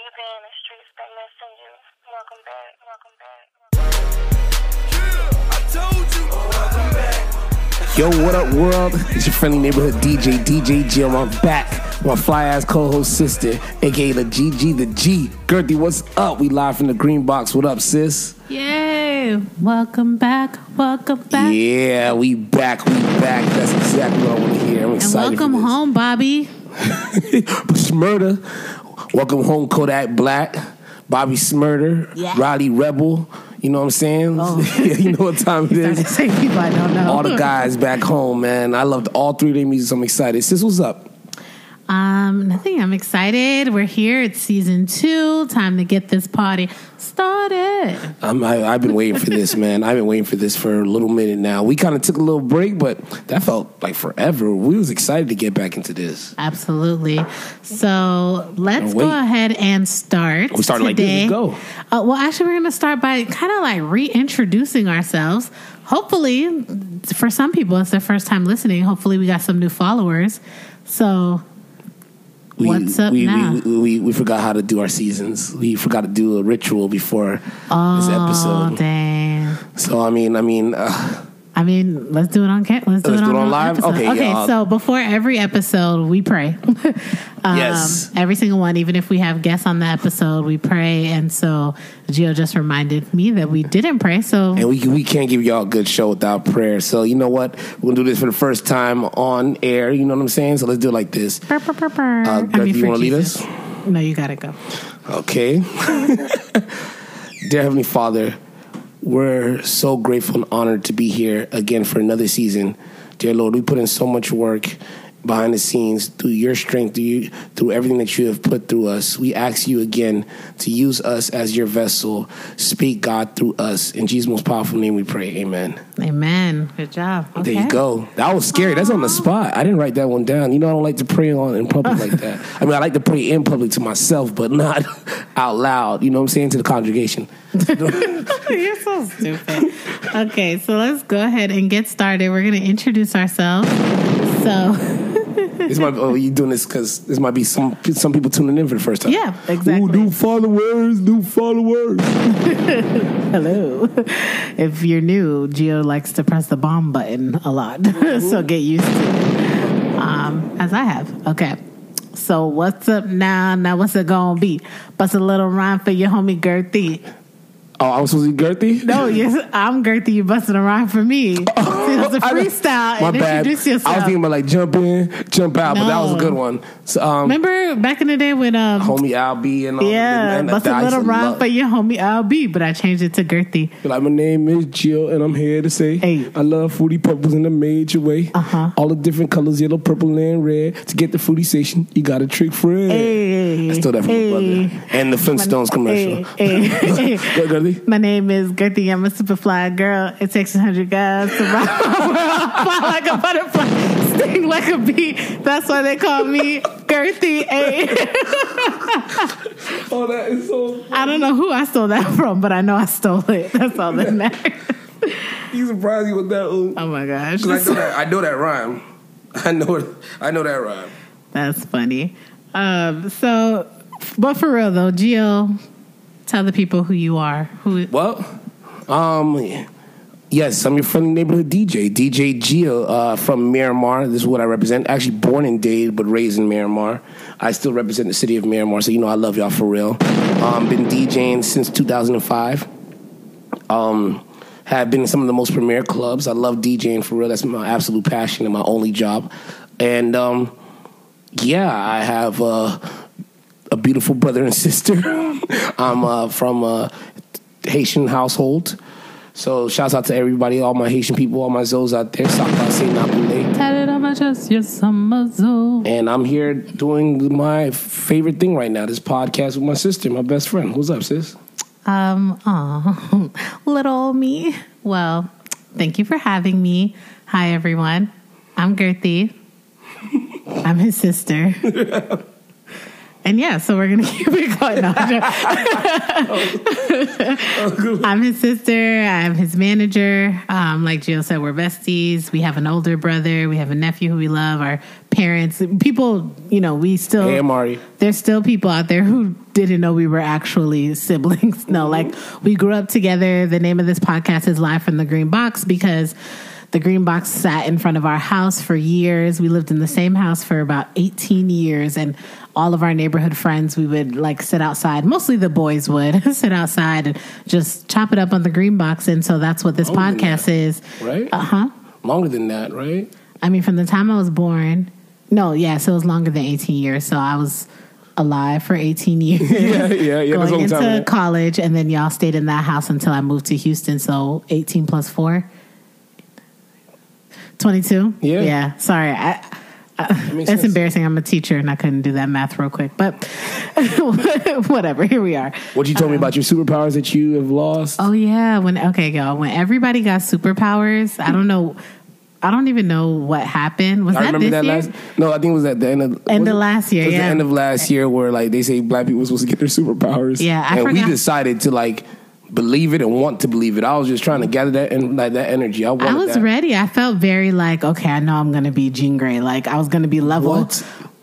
you in the streets? Been missing you. Welcome back. Welcome back. I told you. Welcome back. Yo, what up, world? It's your friendly neighborhood DJ, DJ Jim. I'm back. My fly ass co host sister, aka the GG, the G. Gertie, what's up? We live from the green box. What up, sis? Yay! Welcome back. Welcome back. Yeah, we back. We back. That's exactly what I want to hear. I'm And excited. welcome for this. home, Bobby. Shmurda. Welcome home, Kodak Black. Bobby Shmurda. Yeah. Riley Rebel. You know what I'm saying? Oh. yeah, you know what time it is. Started is. people I don't know. All the guys back home, man. I loved all three of their music. So I'm excited. Sis, what's up? Um, nothing. I'm excited. We're here. It's season two. Time to get this party started. I'm, I, I've been waiting for this, man. I've been waiting for this for a little minute now. We kind of took a little break, but that felt like forever. We was excited to get back into this. Absolutely. So let's go ahead and start. We started like this. go. Uh, well, actually, we're going to start by kind of like reintroducing ourselves. Hopefully, for some people, it's their first time listening. Hopefully, we got some new followers. So We, What's up we, now? We, we, we forgot how to do our seasons. We forgot to do a ritual before this Oh, episode. dang. So I mean, I mean, uh, I mean, let's do it on ca- let's do Let's it do on, it on live? episode. Okay, okay. So before every episode, we pray. um, Yes. every single one. Even if we have guests on the episode, we pray. And so Gio just reminded me that we didn't pray. So and we we can't give y'all a good show without prayer. So you know what? We're gonna do this for the first time on air. You know what I'm saying? So let's do it like this. Brr, brr, brr, brr. Uh, I Greg, mean, you want to lead us? No, you gotta go. Okay. Dear Heavenly Father, we're so grateful and honored to be here again for another season. Dear Lord, we put in so much work behind the scenes through your strength, through, you, through everything that you have put through us. We ask you again to use us as your vessel. Speak, God, through us. In Jesus' most powerful name we pray. Amen. Amen. Good job. There you go. That was scary. That's on the spot. I didn't write that one down. You know, I don't like to pray on in public like that. I mean, I like to pray in public to myself, but not out loud. You know what I'm saying to the congregation. You're so stupid. okay, so let's go ahead and get started. We're gonna introduce ourselves. So This might. Oh, you doing this because this might be some some people tuning in for the first time. Yeah, exactly. Ooh, new followers, new followers. Hello. If you're new, Gio likes to press the bomb button a lot. so get used to it. Um, as I have. Okay. So what's up now? Now what's it gonna be? Bust a little rhyme for your homie Gertie. Oh, I was supposed to be Gertie. No, yes, I'm Gertie. You busting a rhyme for me. It's a freestyle. My bad. I was thinking about like jump in, jump out, but that was a good one. So, um, Remember back in the day when um homie Al B and all yeah, and, a little rhyme for your homie LB, but I changed it to Gertie. Like my name is Jill, and I'm here to say Hey. I love Fruity Pebbles in a major way. Uh-huh. All the different colors, yellow, purple, and red. To get the fruity station, you got a trick Fred. Hey, I stole that from hey. my brother and the Flintstones commercial. Hey, hey, hey. My name is Gertie. I'm a super fly girl. It takes a hundred guys to rock my world. Fly like a butterfly, sting like a bee. That's why they call me Gertie. A. Oh, that is so. I don't know who I stole that from, but I know I stole it. That's all that matters. You surprised you with that? ooh. Oh my gosh. I know that. I know that rhyme. I know. it- I know that rhyme. that's funny. Um, so, but for real though, Gio, tell the people who you are. Who? Well, um, yes, I'm your friendly neighborhood DJ, DJ Gio uh, from Miramar. This is what I represent. Actually, born in Dade, but raised in Miramar. I still represent the city of Miramar, so you know I love y'all for real. Um, been DJing since 2005. Um, have been in some of the most premier clubs. I love DJing for real. That's my absolute passion and my only job. And um, yeah, I have uh, a beautiful brother and sister. I'm uh, from a Haitian household. So shouts out to everybody, all my Haitian people, all my Zos out there. Sakase Napule. Tatted on my chest, your summer zone. And I'm here doing my favorite thing right now, this podcast with my sister, my best friend. What's up, sis? Um, oh, little me. Well, thank you for having me. Hi, everyone. I'm Gertie. I'm his sister. And yeah, so we're gonna keep it going. No, I'm, I'm his sister. I'm his manager. Um, like Jill said, we're besties. We have an older brother. We have a nephew who we love. Our parents, people, you know, we still Hey, Amari. there's still people out there who didn't know we were actually siblings. No, like we grew up together. The name of this podcast is Live from the Green Box because the Green Box sat in front of our house for years. We lived in the same house for about 18 years and all of our neighborhood friends, we would like sit outside. Mostly the boys would sit outside and just chop it up on the Green Box. And so that's what this Longer podcast that, is. right? Uh huh. Longer than that, right? I mean, from the time I was born, no, yeah, so it was longer than 18 years. So I was alive for 18 years. Yeah, yeah, yeah. Going what I'm talking into college, and then y'all stayed in that house until I moved to Houston. So 18 plus four. 22? Yeah. Yeah. Sorry. I, Uh, makes that's sense. embarrassing. I'm a teacher and I couldn't do that math real quick. But whatever. Here we are. What you told me um, about your superpowers that you have lost? Oh yeah, when okay, y'all, when everybody got superpowers, I don't know, I don't even know what happened. Was I that remember this that year? last. No, I think it was at the end of End of last year, It was yeah. the end of last year where like they say black people were supposed to get their superpowers. Yeah, I and we decided to like believe it and want to believe it. I was just trying to gather that and like that energy. I I was that. ready. I felt very like, okay, I know I'm gonna be Jean Grey. Like I was gonna be level. What?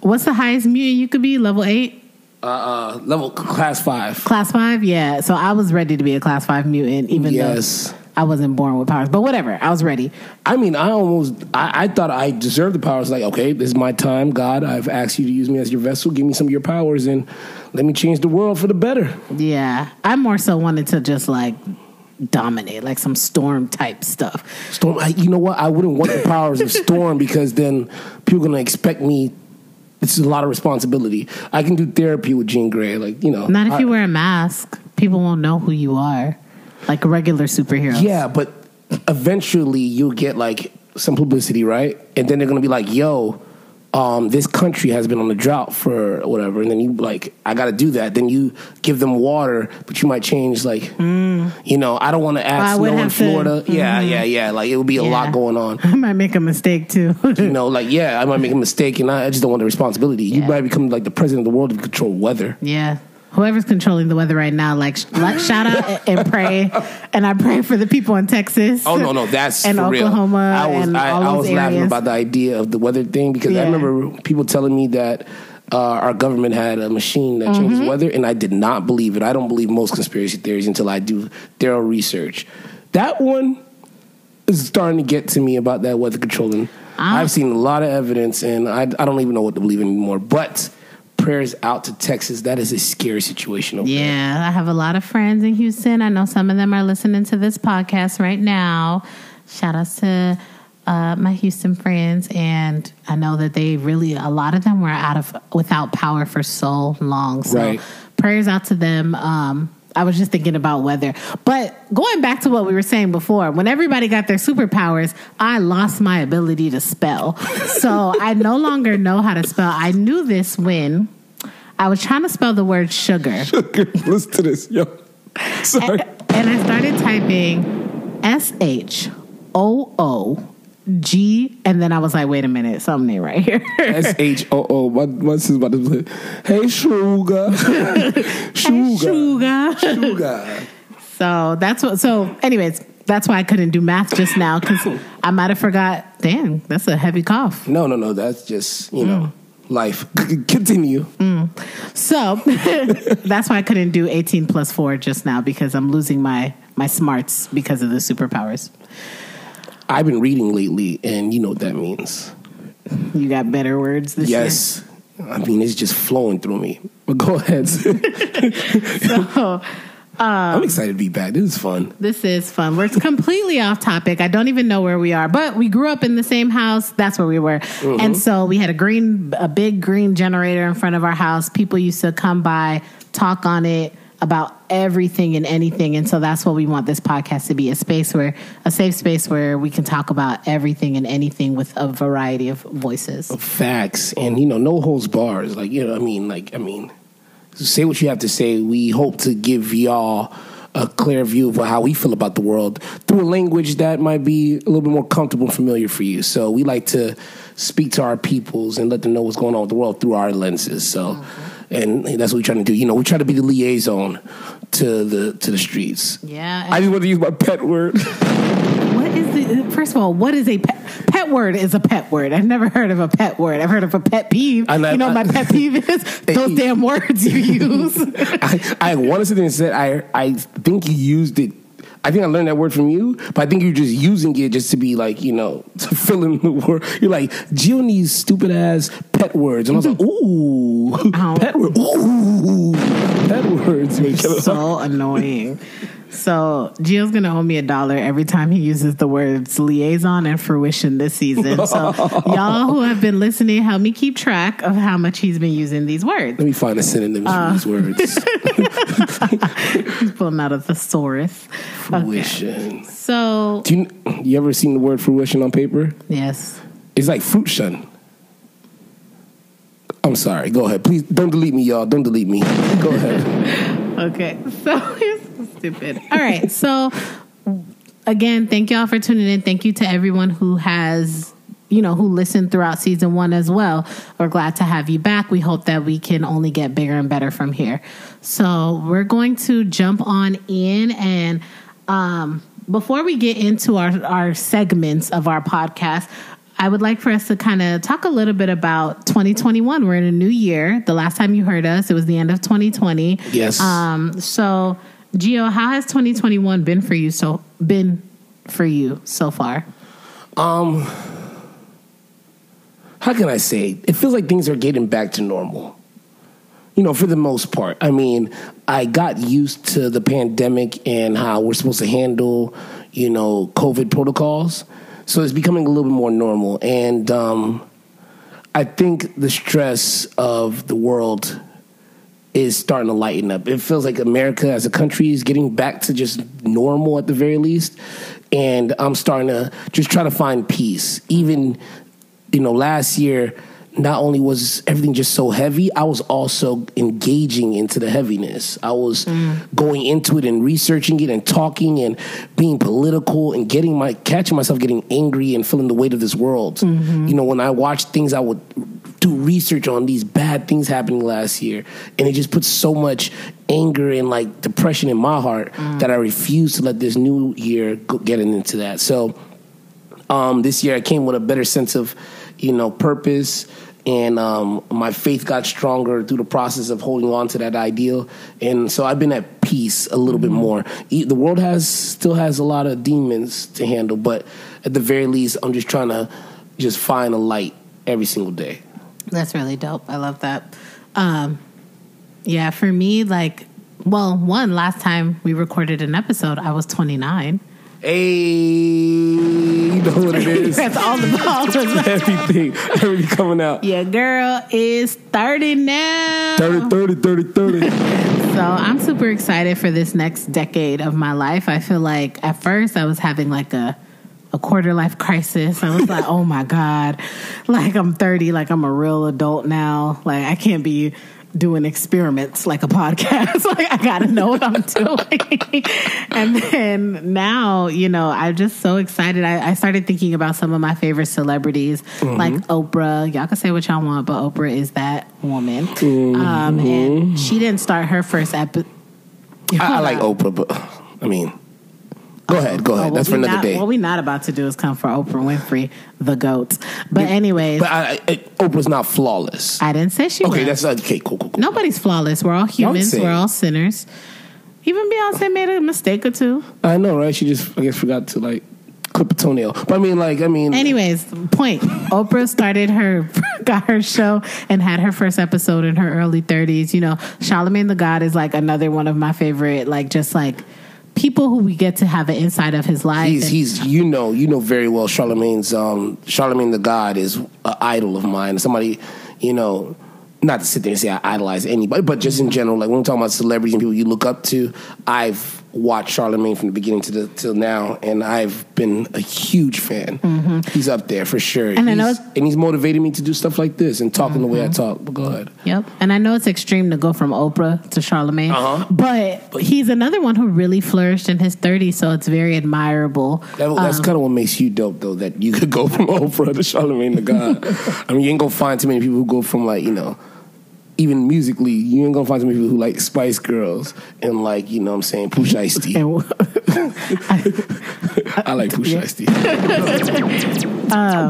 What's the highest mutant you could be? Level eight, Uh, uh, level class five. class five. Yeah. So I was ready to be a class five mutant, even Yes. though I wasn't born with powers. But whatever, I was ready. I mean, I almost, I, I thought I deserved the powers. Like, okay, this is my time, God. I've asked you to use me as your vessel. Give me some of your powers and let me change the world for the better. Yeah, I more so wanted to just like dominate, like some storm type stuff. Storm, I, you know what? I wouldn't want the powers of Storm because then people are gonna expect me. This is a lot of responsibility. I can do therapy with Jean Grey, like you know. Not if I- you wear a mask. People won't know who you are, like a regular superhero. Yeah, but eventually you'll get like some publicity, right? And then they're gonna be like, "Yo, um, this country has been on a drought for whatever," and then you like, "I got to do that." Then you give them water, but you might change like, you know, I don't want to Mm. Add would snow in have to- mm-hmm. Florida. Yeah, yeah, yeah. Like it would be a Yeah. lot going on. I might make a mistake too. You know, like yeah, I might make a mistake, and I, I just don't want the responsibility. You might become like the president of the world if you control weather. yeah. Whoever's controlling the weather right now, like, like shout out and pray, and I pray for the people in Texas. Oh no, no, that's and for real. Oklahoma I was and I, all I was laughing about the idea of the weather thing because I remember people telling me that uh, our government had a machine that changes Mm-hmm. weather, and I did not believe it. I don't believe most conspiracy theories until I do thorough research. That one is starting to get to me about that weather controlling. Ah. I've seen a lot of evidence, and I, I don't even know what to believe anymore. But prayers out to Texas. That is a scary situation. Over there. Yeah, I have a lot of friends in Houston. I know some of them are listening to this podcast right now. Shout outs to uh, my Houston friends, and I know that they really a lot of them were out of without power for so long. So Right. prayers out to them. Um, I was just thinking about weather, but going back to what we were saying before, when everybody got their superpowers, I lost my ability to spell. so I no longer know how to spell. I knew this when I was trying to spell the word sugar. Sugar. Listen to this, yo. Sorry. And I started typing S H O O G, and then I was like, wait a minute, something ain't right here. S H O O. My my sister's about to play. Hey, sugar, sugar, Sugar. sugar. So that's what. So, anyways, that's why I couldn't do math just now because I might have forgot. Dang, that's a heavy cough. No, no, no. That's just you know Mm. Life. Continue. Mm. So that's why I couldn't do 18 plus four just now because I'm losing my my smarts because of the superpowers. I've been reading lately, and you know what that means. You got better words this Yes. I mean, it's just flowing through me. But go ahead. year. So, I'm excited to be back. This is fun. This is fun. We're completely off topic. I don't even know where we are, but we grew up in the same house. That's where we were. Mm-hmm. And so we had a green, a big green generator in front of our house. People used to come by, talk on it about everything and anything. And so that's what we want this podcast to be a space where, a safe space where we can talk about everything and anything with a variety of voices. Facts, and you know, no holds bars. Like you know, I mean, like I mean, say what you have to say. We hope to give y'all a clear view of how we feel about the world through a language that might be a little bit more comfortable and familiar for you. So we like to speak to our peoples and let them know what's going on with the world through our lenses. So, and that's what we're trying to do. You know, we try to be the liaison to the to the streets. Yeah. I just want to use my pet word. What is the, first of all, what is a pet, pet word is a pet word. I've never heard of a pet word. I've heard of a pet peeve. I- you know, I- what my pet peeve is those damn words you use. I, I wanted something and said I I think you used it. I think I learned that word from you, but I think you're just using it just to be like, you know, to fill in the word. You're like, Gio needs stupid ass pet words. And I was like, ooh, Ow. Oh. pet word. Ooh, pet words. so annoying. So Gio's gonna owe me a dollar every time he uses the words liaison and fruition this season. So y'all who have been listening, help me keep track of how much he's been using these words. Let me find a synonym Uh. for these words. He's pulling out a thesaurus. Okay. Fruition. So Do you, you ever seen the word fruition on paper? yes. It's like fruit shun. I'm sorry. Go ahead. Please don't delete me, y'all. Don't delete me. Go ahead. Okay, so so stupid. All right, so again, thank y'all for tuning in. Thank you to everyone who has, you know, who listened throughout season one as well. We're glad to have you back. We hope that we can only get bigger and better from here. So we're going to jump on in and um, before we get into our our segments of our podcast. I would like for us to kind of talk a little bit about 2021. We're in a new year. The last time you heard us, it was the end of 2020. Yes. Um, so, Gio, how has 2021 been for you? So, been for you so far? Um how can I say? It feels like things are getting back to normal. You know, for the most part. I mean, I got used to the pandemic and how we're supposed to handle, you know, COVID protocols. So it's becoming a little bit more normal. And um, I think the stress of the world is starting to lighten up. It feels like America as a country is getting back to just normal at the very least. And I'm starting to just try to find peace. Even, you know, last year, not only was everything just so heavy, I was also engaging into the heaviness. I was mm. going into it and researching it and talking and being political and getting my catching myself getting angry and feeling the weight of this world. Mm-hmm. You know, when I watched things I would do research on these bad things happening last year and it just puts so much anger and like depression in my heart mm. that I refuse to let this new year go, get into that. So um, this year I came with a better sense of, you know, purpose, and um, my faith got stronger through the process of holding on to that ideal. And so I've been at peace a little bit more. E- The world has still has a lot of demons to handle, but at the very least, I'm just trying to just find a light every single day. That's really dope. I love that. Um, yeah, for me, like, well, one last time we recorded an episode, I was 29. Hey, you know what it is. That's all the balls. everything, everything coming out. Your girl is 30 now. 30, 30, 30, 30. So I'm super excited for this next decade of my life. I feel like at first I was having like a a quarter life crisis. I was like, oh my God. Like I'm 30, like I'm a real adult now. Like I can't be doing experiments like a podcast. like I gotta know what I'm doing. and then now, you know, I'm just so excited. I, I started thinking about some of my favorite celebrities, like Oprah. Y'all can say what y'all want, but Oprah is that woman. Um, and she didn't start her first episode. I, I like Oprah, but I mean, go ahead, go ahead. Oh, That's for another not, day. What we not about to do is come for Oprah Winfrey, the goat. But anyways, But I, I, Oprah's not flawless. I didn't say she Okay, was. that's okay. Cool, cool, cool. Nobody's flawless. We're all humans. We're all sinners. Even Beyonce made a mistake or two. I know, right? She just, I guess, forgot to like clip a toenail. But I mean, like, I mean, Anyways, point. Oprah started her, got her show and had her first episode in her early 30s. You know, Charlemagne the God is like another one of my favorite, like, just like people who we get to have an insight of his life. he's And- he's you know you know very well Charlemagne's um Charlemagne the God is an idol of mine. Somebody, you know. Not to sit there and say I idolize anybody, but just in general, like when we're talking about celebrities and people you look up to, I've watched Charlemagne from the beginning to the till now, and I've been a huge fan. He's up there for sure, Mm-hmm. And I know He's- and he's motivated me to do stuff like this and talking the way I talk. But go ahead. Yep. And I know it's extreme to go from Oprah to Charlemagne, Uh-huh. but he's another one who really flourished in his 30s, so it's very admirable. That, that's kind of what makes you dope, though. That you could go from Oprah to Charlemagne the God. I mean, you ain't gonna find too many people who go from like you know even musically, you ain't gonna find some people who like Spice Girls and like you know what I'm saying Pooh Shiesty. And I like Pooh Shiesty. Um,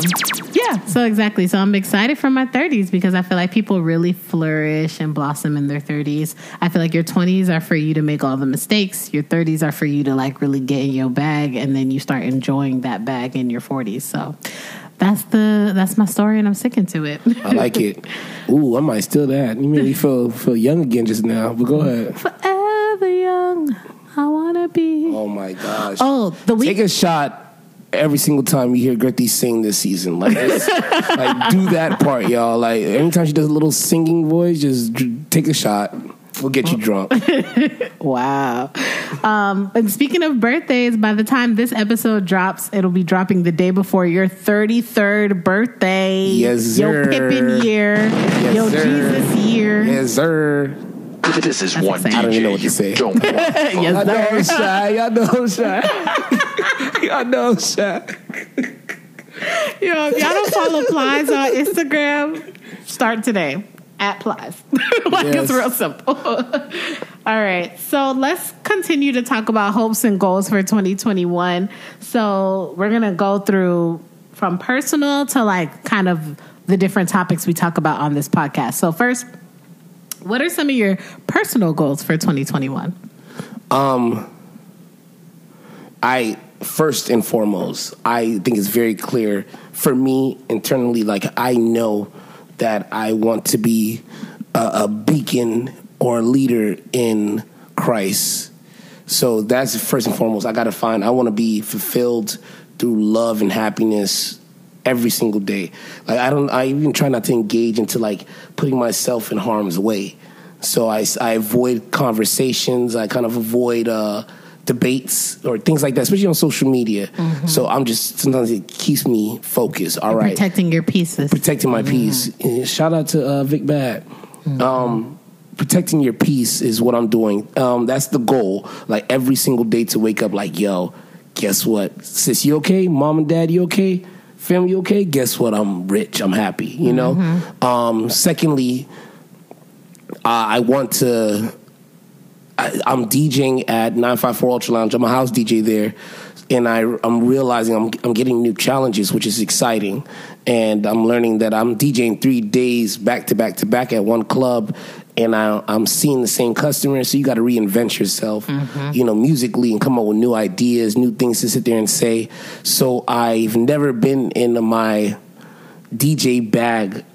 yeah, so exactly. So I'm excited for my 30s because I feel like people really flourish and blossom in their 30s. I feel like your 20s are for you to make all the mistakes. Your 30s are for you to like really get in your bag, and then you start enjoying that bag in your 40s. So that's the that's my story, and I'm sticking to it. I like it. Ooh, I might steal that. You made me feel feel young again just now. But go ahead. Forever young, I wanna be. Oh my gosh. Oh, the week. Take a shot every single time you hear Gertie sing this season. Like, like do that part, y'all. Like anytime she does a little singing voice, just take a shot. We'll get you drunk. Wow. Um, and speaking of birthdays, by the time this episode drops, it'll be dropping the day before your 33rd birthday. Yes, Your sir. Pippin year. Yes, your sir. Jesus year. Yes, sir. This is one exciting. I don't even know DJ what to you say. don't. Yes, I know I'm sir. shy. Y'all know I'm shy. Y'all know I'm shy. Yo, if y'all don't follow Plies on Instagram, start today at Plies. like Yes. it's real simple. All right, so let's continue to talk about hopes and goals for 2021. So we're gonna go through from personal to like kind of the different topics we talk about on this podcast. So first, what are some of your personal goals for 2021? Um I first and foremost, I think it's very clear for me internally. Like I know that I want to be a, a beacon or a leader in Christ. So that's first and foremost. I got to find. I want to be fulfilled through love and happiness every single day. Like I don't. I even try not to engage into like putting myself in harm's way. So I, I avoid conversations. I kind of avoid uh, debates or things like that, especially on social media. So I'm just sometimes it keeps me focused. All right, Protecting your pieces. protecting my peace. And Shout out to uh, Vic Bad. Um, protecting your peace is what I'm doing. Um, that's the goal. Like every single day to wake up, like, yo, guess what? Sis, you okay? Mom and dad, you okay? Family, you okay? Guess what? I'm rich. I'm happy. You know. Um, secondly, uh, I want to. I, I'm DJing at 954 Ultra Lounge. I'm a house DJ there, and I, I'm realizing I'm, I'm getting new challenges, which is exciting. And I'm learning that I'm DJing three days back to back to back at one club, and I, I'm seeing the same customers. So you got to reinvent yourself, mm-hmm. you know, musically, and come up with new ideas, new things to sit there and say. So I've never been in my DJ bag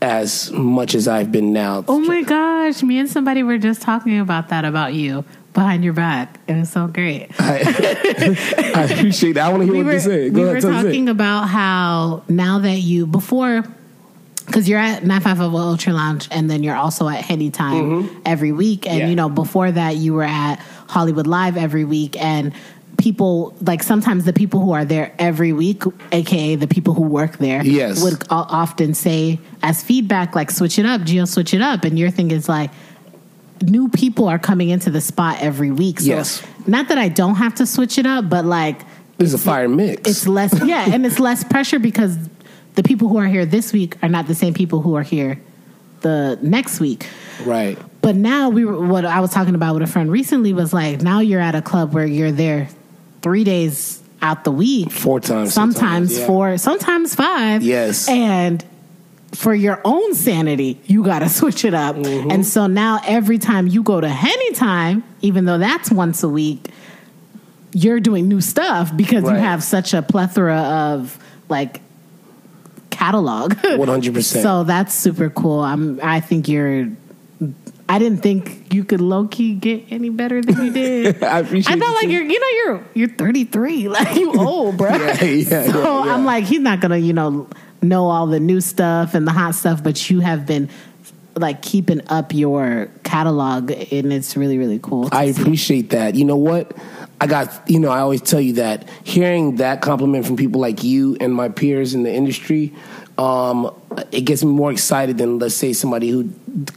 as much as I've been now. Oh my gosh, me and somebody were just talking about that about you behind your back. It was so great. I appreciate that. I want to hear we what were, you say. Go we ahead, were tell us it. talking about how now that you before because you're at 955 Ultra Lounge and then you're also at Henny Time every week. And, Mm-hmm. Yeah. you know, before that, you were at Hollywood Live every week. And people, like sometimes the people who are there every week, AKA the people who work there, Yes. would often say as feedback, like, switch it up, Gio, switch it up. And your thing is like, new people are coming into the spot every week. So, Yes. not that I don't have to switch it up, but like, is a fire mix. it's less yeah and it's less pressure because the people who are here this week are not the same people who are here the next week right. but now we were what i was talking about with a friend recently was like now you're at a club where you're there three days out the week Four times. sometimes yeah. four sometimes five Yes. and for your own sanity, you got to switch it up. Mm-hmm. And so now every time you go to Henny Time, even though that's once a week, you're doing new stuff because you have such a plethora of like catalog. 100%. so that's super cool. I'm I think you're I didn't think you could low key get any better than you did. I appreciate I felt you like too. you're you know you're you're 33 like you old bro. Yeah, yeah, so yeah. I'm like he's not gonna you know know all the new stuff and the hot stuff, but you have been like keeping up your catalog and it's really really cool. I see. appreciate that. You know what? I got, you know, I always tell you that hearing that compliment from people like you and my peers in the industry, um, it gets me more excited than, let's say, somebody who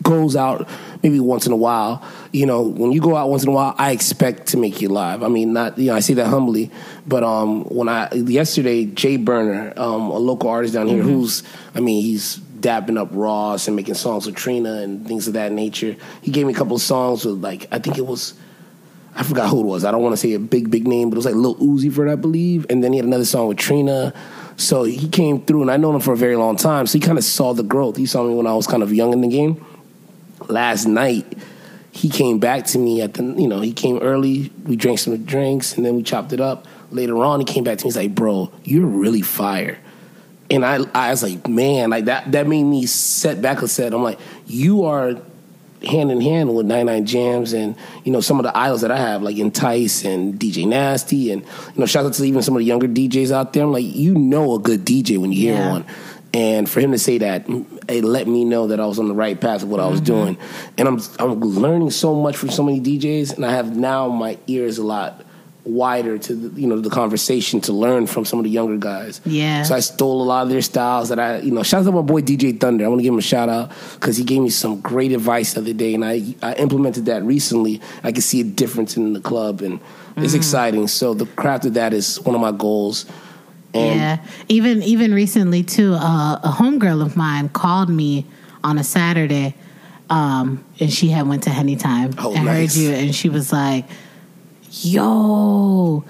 goes out maybe once in a while. You know, when you go out once in a while, I expect to make you live. I mean, not, you know, I say that humbly, but um, when I, yesterday, Jay Burner, um, a local artist down here who's, I mean, he's dapping up Ross and making songs with Trina and things of that nature. He gave me a couple of songs with like I think it was I forgot who it was. I don't want to say a big big name, but it was like Lil Uzi Vert, I believe. And then he had another song with Trina. So he came through, and I known him for a very long time. So he kind of saw the growth. He saw me when I was kind of young in the game. Last night, he came back to me at the you know he came early. We drank some drinks, and then we chopped it up. Later on, he came back to me. He's like, "Bro, you're really fire." And I, I was like, man, like that. That made me set back a set. I'm like, you are hand in hand with 99 Jams and you know some of the idols that I have like Entice and DJ Nasty and you know shout out to even some of the younger DJs out there. I'm like you know a good DJ when you hear Yeah. one. And for him to say that, it let me know that I was on the right path of what I was mm-hmm. doing. And I'm I'm learning so much from so many DJs, and I have now my ears a lot wider to the, you know the conversation to learn from some of the younger guys. Yeah. So I stole a lot of their styles that I you know. Shout out to my boy DJ Thunder. I want to give him a shout out because he gave me some great advice the other day, and I I implemented that recently. I can see a difference in the club, and it's mm. exciting. So the craft of that is one of my goals. And yeah, even even recently too, uh, a homegirl of mine called me on a Saturday, um, and she had went to Henny Time Oh, and nice. heard you, and she was like, "Yo,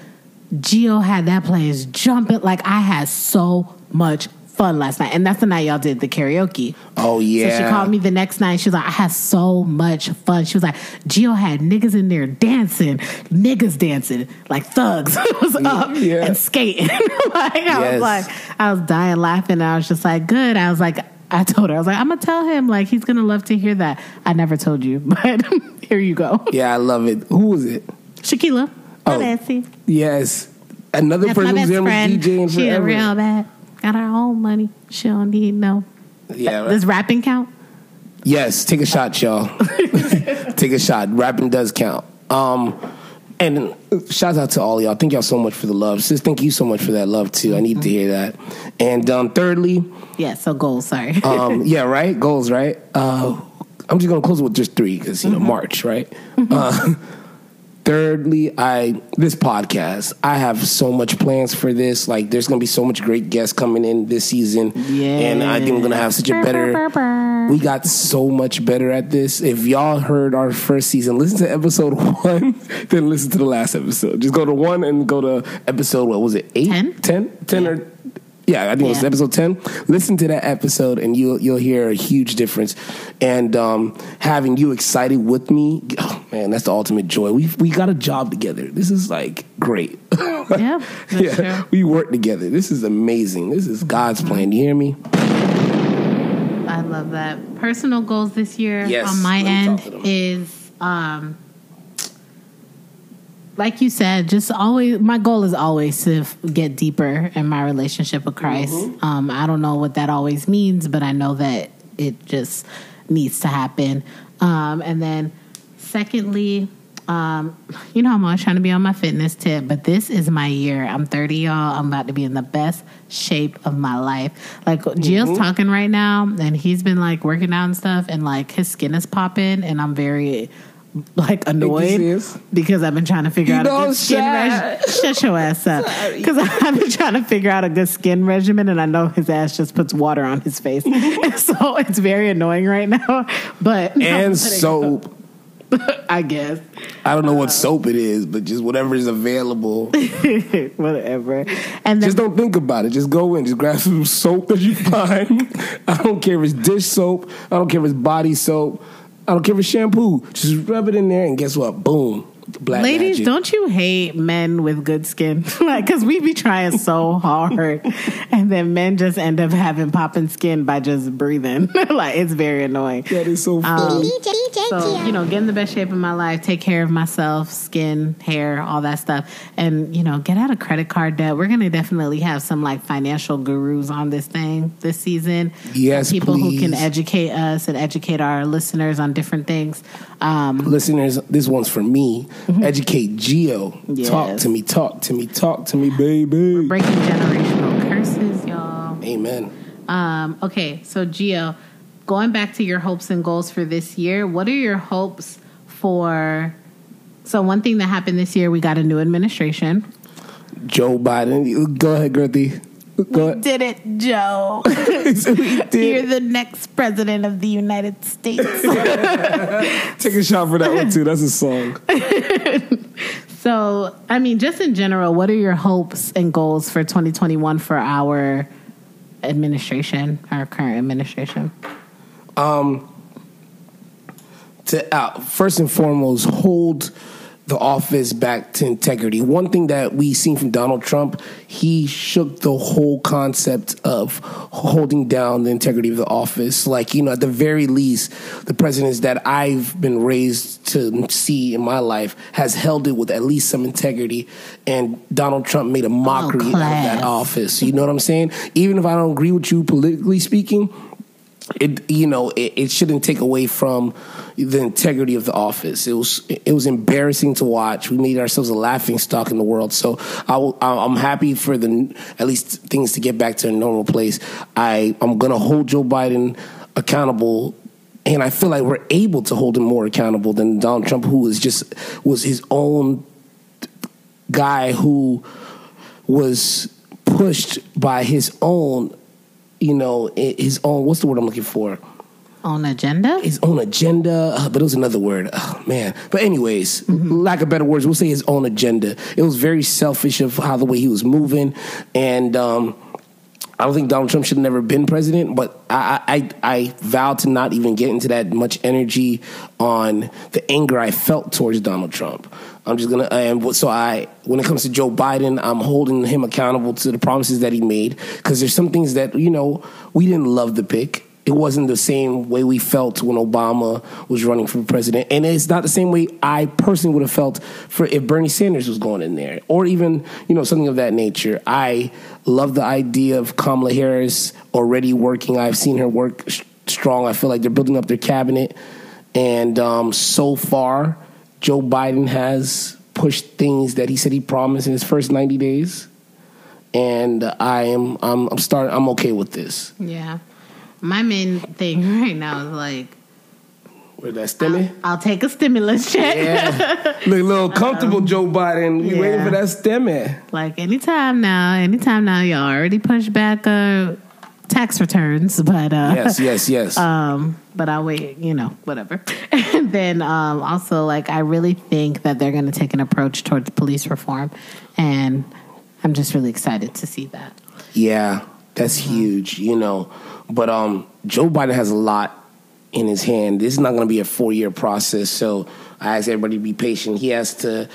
Gio had that place jumping like I had so much." Fun last night, and that's the night y'all did the karaoke. Oh yeah. So she called me the next night. She was like, I had so much fun. She was like, Gio had niggas in there dancing, niggas dancing, like thugs was up Yeah. and skating. like, I Yes. was like, I was dying laughing. I was just like, good. I was like, I told her, I was like, I'm gonna tell him, like, he's gonna love to hear that. I never told you, but here you go. Yeah, I love it. Who was it? Shaquila. Oh. Nancy. Yes. Another That's person who's best there was friend. DJing She a real bad. Got her own money. She don't need no. yeah, right. Does rapping count? Yes, take a shot, y'all. take a shot. Rapping does count. Um, and shout out to all y'all. Thank y'all so much for the love. Sis, thank you so much for that love too. I need to hear that. And um, thirdly, Yeah, so goals, sorry. um, yeah, right, goals, right. Uh, I'm just gonna close with just three because you know March, right. Uh, thirdly, I this podcast. I have so much plans for this. Like, there's gonna be so much great guests coming in this season, and I think we're gonna have such a better. We got so much better at this. If y'all heard our first season, listen to episode one, then listen to the last episode. Just go to one and go to episode, what was it, eight? Ten? 10? 10 or, yeah, I think it was Yeah. episode 10. Listen to that episode and you'll, you'll hear a huge difference. And um, having you excited with me, oh, man, that's the ultimate joy. We we got a job together. This is like great. yeah, yeah, true. we work together. This is amazing. This is God's plan. You hear me? I love that. Personal goals this year Yes, on my end talk to them. is um like you said, just always my goal is always to f- get deeper in my relationship with Christ. Mm-hmm. Um I don't know what that always means, but I know that it just needs to happen. Um and then secondly, um, you know, I'm always trying to be on my fitness tip, but this is my year. I'm 30, y'all. I'm about to be in the best shape of my life. Like Gio's Mm-hmm. talking right now, and he's been like working out and stuff, and like his skin is popping, and I'm very like annoyed because I've been trying to figure You out a know, good skin regimen. Shut your ass up, because I've been trying to figure out a good skin regimen, and I know his ass just puts water on his face, and so it's very annoying right now. But And soap. I guess. I don't know what soap it is, but just whatever is available. whatever. And then, Just don't think about it. Just go in. Just grab some soap that you find. I don't care if it's dish soap. I don't care if it's body soap. I don't care if it's shampoo. Just rub it in there, and guess what? Boom. Black ladies, magic. don't you hate men with good skin? like, because we be trying so hard, and then men just end up having popping skin by just breathing. like, it's very annoying. That is so Um, funny. So, you know, get in the best shape of my life, take care of myself, skin, hair, all that stuff. And, you know, get out of credit card debt. We're going to definitely have some like financial gurus on this thing this season. Yes, People who can educate us and educate our listeners on different things. Um, Listeners, this one's for me. Educate Gio. Talk Mm-hmm. To me. Talk to me. Talk to me, baby. breaking generational curses, y'all. Amen. Um, okay, so Gio, going back to your hopes and goals for this year, what are your hopes for? So one thing that happened this year, we got a new administration. Joe Biden. Go ahead, Gertie. Go We ahead. did it, Joe. We did. You're the next president of the United States. Take a shot for that one too. That's a song. so, I mean, just in general, what are your hopes and goals for 2021 for our administration, our current administration? Um, to uh, first and foremost hold the office back to integrity. One thing that we seen from Donald Trump, he shook the whole concept of holding down the integrity of the office. Like, you know, at the very least, the presidents that I've been raised to see in my life has held it with at least some integrity. And Donald Trump made a oh, mockery of that office. You know what I'm saying? Even if I don't agree with you politically speaking, it you know it, it shouldn't take away from the integrity of the office. It was it was embarrassing to watch. We made ourselves a laughing stock in the world. So I, I'm happy for the at least things to get back to a normal place. I I'm gonna hold Joe Biden accountable. And I feel like we're able to hold him more accountable than Donald Trump, who was just was his own guy who was pushed by his own, you know, his own. What's the word I'm looking for? On agenda? His own agenda, uh, but it was another word. Oh, man. But anyways, lack of better words, we'll say his own agenda. It was very selfish of how the way he was moving, and um, I don't think Donald Trump should have never been president. But I, I, I I vowed to not even get into that much energy on the anger I felt towards Donald Trump. I'm just gonna, and so I, when it comes to Joe Biden, I'm holding him accountable to the promises that he made because there's some things that you know we didn't love the pick. It wasn't the same way we felt when Obama was running for president, and it's not the same way I personally would have felt for if Bernie Sanders was going in there, or even you know something of that nature. I love the idea of Kamala Harris already working. I've seen her work strong. I feel like they're building up their cabinet, and um, so far, Joe Biden has pushed things that he said he promised in his first 90 days, and I am I'm, I'm starting. I'm okay with this. Yeah. My main thing right now is like, With that stimmy. I'll take a stimulus check. Yeah. Look a little comfortable, Joe Biden. We yeah. waiting for that stimmy. Like anytime now, anytime now, y'all already push back uh, tax returns, but uh, Yes, yes, yes. um, but I'll wait, you know, whatever. and then um, also, like, I really think that they're going to take an approach towards police reform, and I'm just really excited to see that. Yeah, that's huge, you know. But um, Joe Biden has a lot in his hand. This is not going to be a four year process. So I ask everybody to be patient. He has to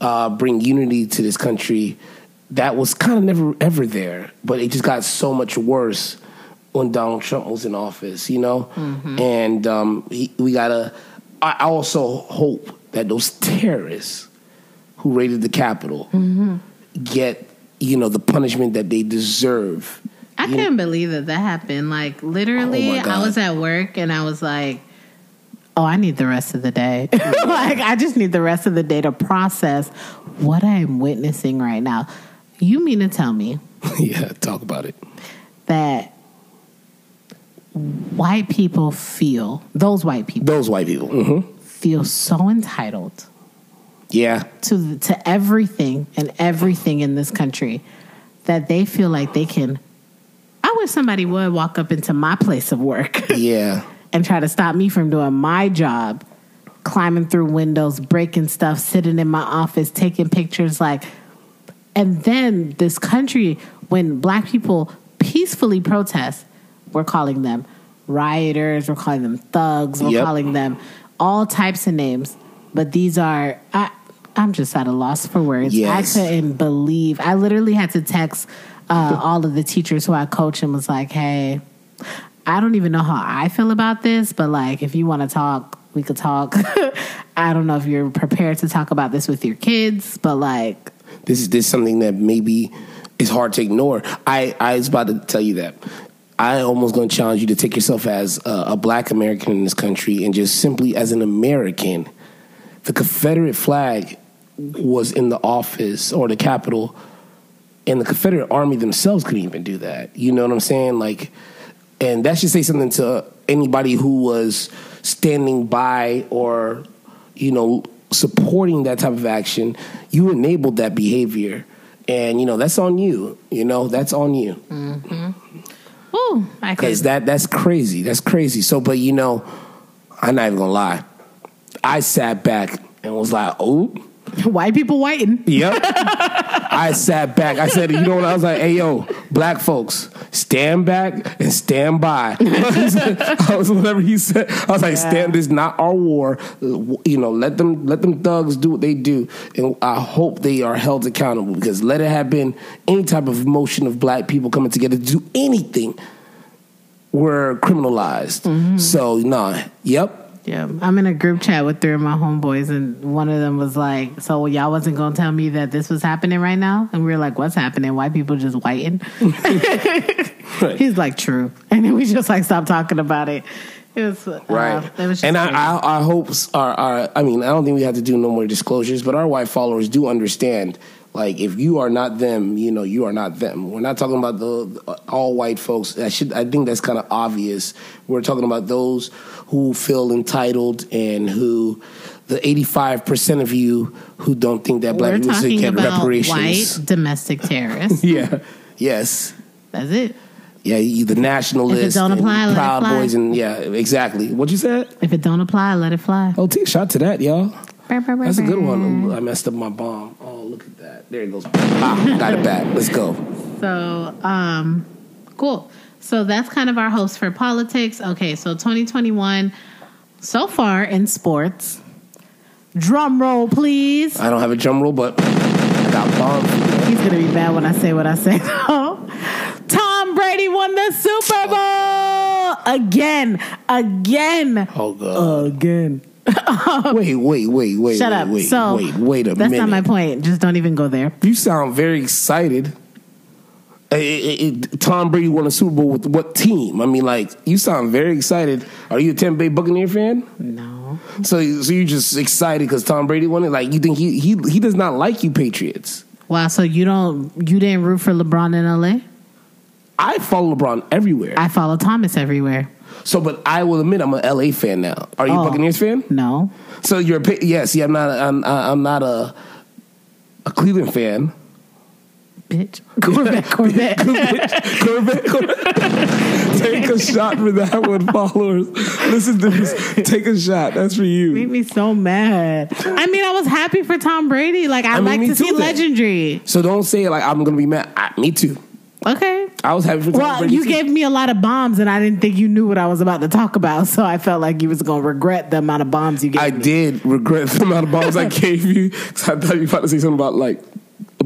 uh, bring unity to this country that was kind of never ever there, but it just got so much worse when Donald Trump was in office, you know. And um, he, we gotta. I also hope that those terrorists who raided the Capitol get you know the punishment that they deserve. I You- couldn't believe that that happened. Like literally, Oh. I was at work and I was like, "Oh, I need the rest of the day. like I just need the rest of the day to process what I am witnessing right now." You mean to tell me yeah, talk about it. that white people feel those white people Those white people. hmm feel so entitled Yeah, to to everything and everything in this country that they feel like they can. I wish somebody would walk up into my place of work. yeah, and try to stop me from doing my job, climbing through windows, breaking stuff, sitting in my office, taking pictures like and then this country when black people peacefully protest, we're calling them rioters, we're calling them thugs, we're Yep. calling them all types of names. But these are I I'm just at a loss for words. Yes. I couldn't believe I literally had to text uh, all of the teachers who I coach and was like, hey, I don't even know how I feel about this, but like if you want to talk, we could talk. I don't know if you're prepared to talk about this with your kids, but like this is this something that maybe is hard to ignore. I I was about to tell you that. I almost going to challenge you to take yourself as a, a black American in this country and just simply as an American. The Confederate flag was in the office or the Capitol, and the Confederate Army themselves couldn't even do that. You know what I'm saying? Like, and that should say something to anybody who was standing by or, you know, supporting that type of action. You enabled that behavior, and you know that's on you. You know that's on you mm-hmm. Ooh, I could. because that that's crazy. That's crazy. So, but you know, I'm not even gonna lie. I sat back and was like, oh. White people whiting. Yep. I sat back. I said, you know what? I was like, hey, yo, black folks, stand back and stand by. I was whatever he said. I was like, Yeah. stand. This is not our war. You know, let them let them thugs do what they do, and I hope they are held accountable because let it have been any type of motion of black people coming together to do anything, were criminalized. Mm-hmm. So, nah. Yep. Yeah, I'm in a group chat with three of my homeboys, and one of them was like, "So y'all wasn't gonna tell me that this was happening right now?" And we were like, "What's happening? White people just whiting?" He's like, "True," and then we just like stopped talking about it. It was uh, Right. It was just and I, crazy. I, our hopes are, are, I mean, I don't think we have to do no more disclosures, but our white followers do understand. Like, if you are not them, you know, you are not them. We're not talking about the, the all white folks. I should, I think that's kind of obvious. We're talking about those who feel entitled and who, the eighty-five percent of you who don't think that black We're people should talking get about reparations. white domestic terrorists. Yeah. Yes. That's it. Yeah. You, the nationalists, don't and apply, let it proud fly. boys, and yeah, exactly. What you said? If it don't apply, let it fly. Oh, take a shot to that, y'all. That's a good one. I messed up my bomb. Oh, look at that. There it goes. Ah, got it back. Let's go. So, um, cool. So that's kind of our hopes for politics. Okay, so 2021 so far in sports. Drum roll, please. I don't have a drum roll, but I got bombs. He's gonna be mad when I say what I say. Tom Brady won the Super Bowl again, again, Oh, God. again. wait, wait, wait, wait. Shut wait, up. Wait, so wait, wait a that's minute. not my point. Just don't even go there. You sound very excited. Eh, eh, Tom Brady won a Super Bowl with what team? I mean, like, you sound very excited. Are you a Tampa Bay Buccaneer fan? No. So, so you're just excited because Tom Brady won it? Like, you think he he he does not like you, Patriots? Wow. So you don't you didn't root for LeBron in LA? I follow LeBron everywhere. I follow Thomas everywhere. So, but I will admit I'm a LA fan now. Are you Oh. a Buccaneers fan? No. So you're yes. Yeah, I'm not. I'm, I'm not a a Cleveland fan. Bitch. Corvette, Corvette. Corvette, Corvette. Take a shot for that one, followers. Listen to this. Take a shot. That's for you. made me so mad. I mean, I was happy for Tom Brady. Like, I, I mean, like to see then. legendary. So don't say like I'm gonna be mad. I, me too. Okay. I was happy for Tom Well, Brady. you too. gave me a lot of bombs, and I didn't think you knew what I was about to talk about. So I felt like you was going to regret the amount of bombs you gave me. I me. did regret the amount of bombs I gave you because I thought you were about to say something about like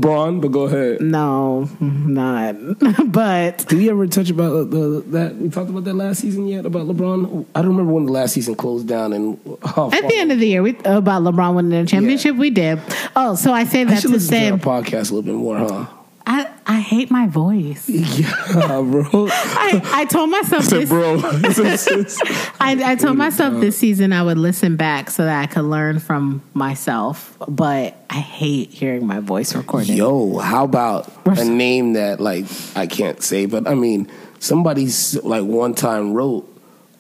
LeBron, but go ahead. No, not. but Did we ever touch about uh, the, that? We talked about that last season yet about LeBron. I don't remember when the last season closed down and how at the end of the year, we about LeBron winning the championship, we did. Oh, so I say I that should to say, to podcast a little bit more, huh? I, I hate my voice. Yeah, bro. I, I told myself this bro. I, I told myself this season I would listen back so that I could learn from myself, but I hate hearing my voice recorded. Yo, how about a name that like I can't say, but I mean somebody's like one time wrote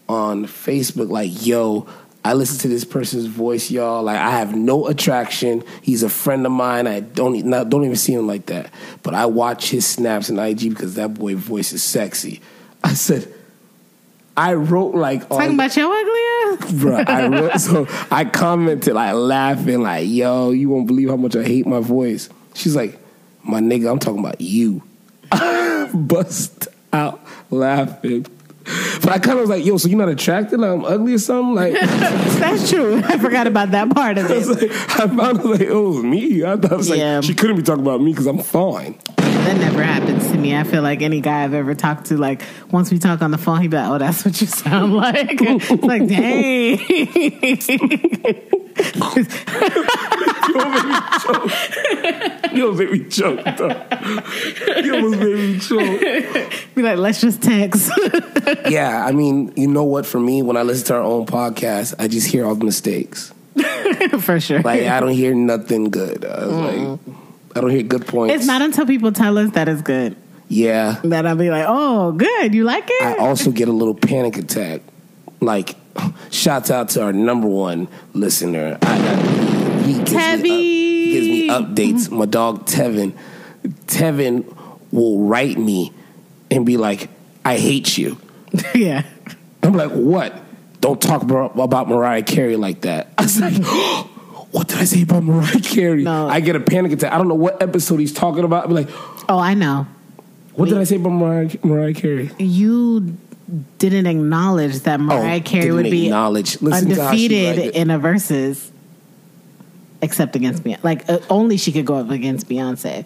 on Facebook like, "Yo, I listen to this person's voice, y'all. Like I have no attraction. He's a friend of mine. I don't not, don't even see him like that, but I watch his snaps and IG because that boy voice is sexy." I said. I wrote like Talking on, about your ugly ass? Bruh, I wrote so I commented like laughing, like, yo, you won't believe how much I hate my voice. She's like, my nigga, I'm talking about you. Bust out laughing. But I kind of was like, yo, so you're not attracted? Like I'm ugly or something? Like, That's true. I forgot about that part of was it. like, I found like, oh, it was me. I thought it was like, Yeah. she couldn't be talking about me because I'm fine. That never happens to me. I feel like any guy I've ever talked to, like once we talk on the phone, he'd be like, "Oh, that's what you sound like." it's like, dang. You almost made me choke. though. You almost made me choke. be like, let's just text. Yeah, I mean, you know what? For me, when I listen to our own podcast, I just hear all the mistakes. For sure. Like I don't hear nothing good. I was like, mm. I don't hear good points. it's not until people tell us that it's good Yeah, that I'll be like, "Oh, good. You like it?" I also get a little panic attack. Like, shouts out to our number one listener. I got he gives, me, up- gives me updates. My dog Tevin. Tevin will write me and be like, "I hate you." yeah. I'm like, "What? Don't talk about, Mariah Carey like that." I was like, "What did I say about Mariah Carey?" No. I get a panic attack. I don't know what episode he's talking about. I'm like, Oh, I know. "What did I say about Mariah, Mariah Carey?" You didn't acknowledge that Mariah Oh, Carey would be acknowledge. Listen to how she undefeated in a versus, except against Beyonce. Like uh, only she could go up against Beyonce,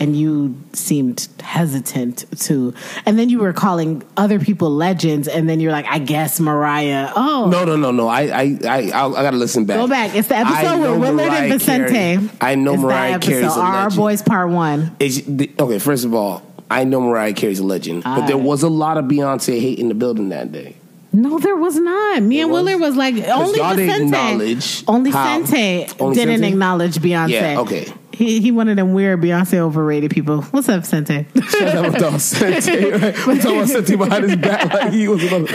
and you seemed hesitant to. And then you were calling other people legends, and then you're like, I guess Mariah. Oh, No, no, no, no. I, I, I, I, I gotta listen back. Go back. It's the episode with Willard Mariah and Vicente. Carey. I know It's Mariah Carey's a Our. Boys Part One. Is- the- okay, first of all, I know Mariah Carey's a legend, but there was a lot of Beyonce hate in the building that day. No, there was not. Me and was? Willard was like only Vicente. acknowledge Only how- Sente Only didn't Sente? acknowledge Beyonce. Yeah, okay. He he one of them weird Beyonce overrated people. What's up, Sente? Shut up with all Sente, right? We talking about Sente behind his back like he was another.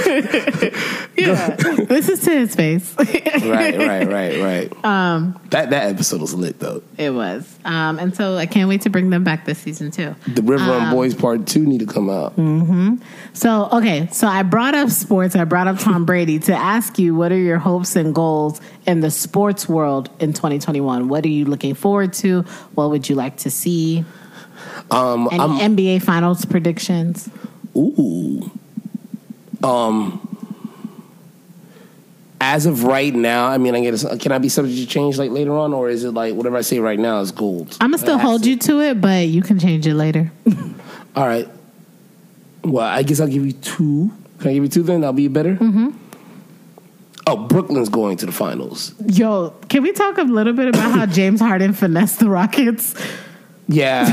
yeah, this is to his face. Right, right, right, right. Um, that that episode was lit though. it was, um, and so I can't wait to bring them back this season too. The River Um, Run Boys Part Two need to come out. Hmm. So, okay, so I brought up sports, I brought up Tom Brady to ask you what are your hopes and goals in the sports world in 2021? What are you looking forward to? What would you like to see? Um, Any I'm NBA finals predictions? ooh. Um, as of right now, I mean, I guess can I be subject to change like later on, or is it like whatever I say right now is gold? I'm gonna still hold it. you to it, but you can change it later. All right. Well, I guess I'll give you two. Can I give you two then? That'll be better. Mm-hmm. Oh, Brooklyn's going to the finals. Yo, can we talk a little bit about how James Harden finessed the Rockets? Yeah,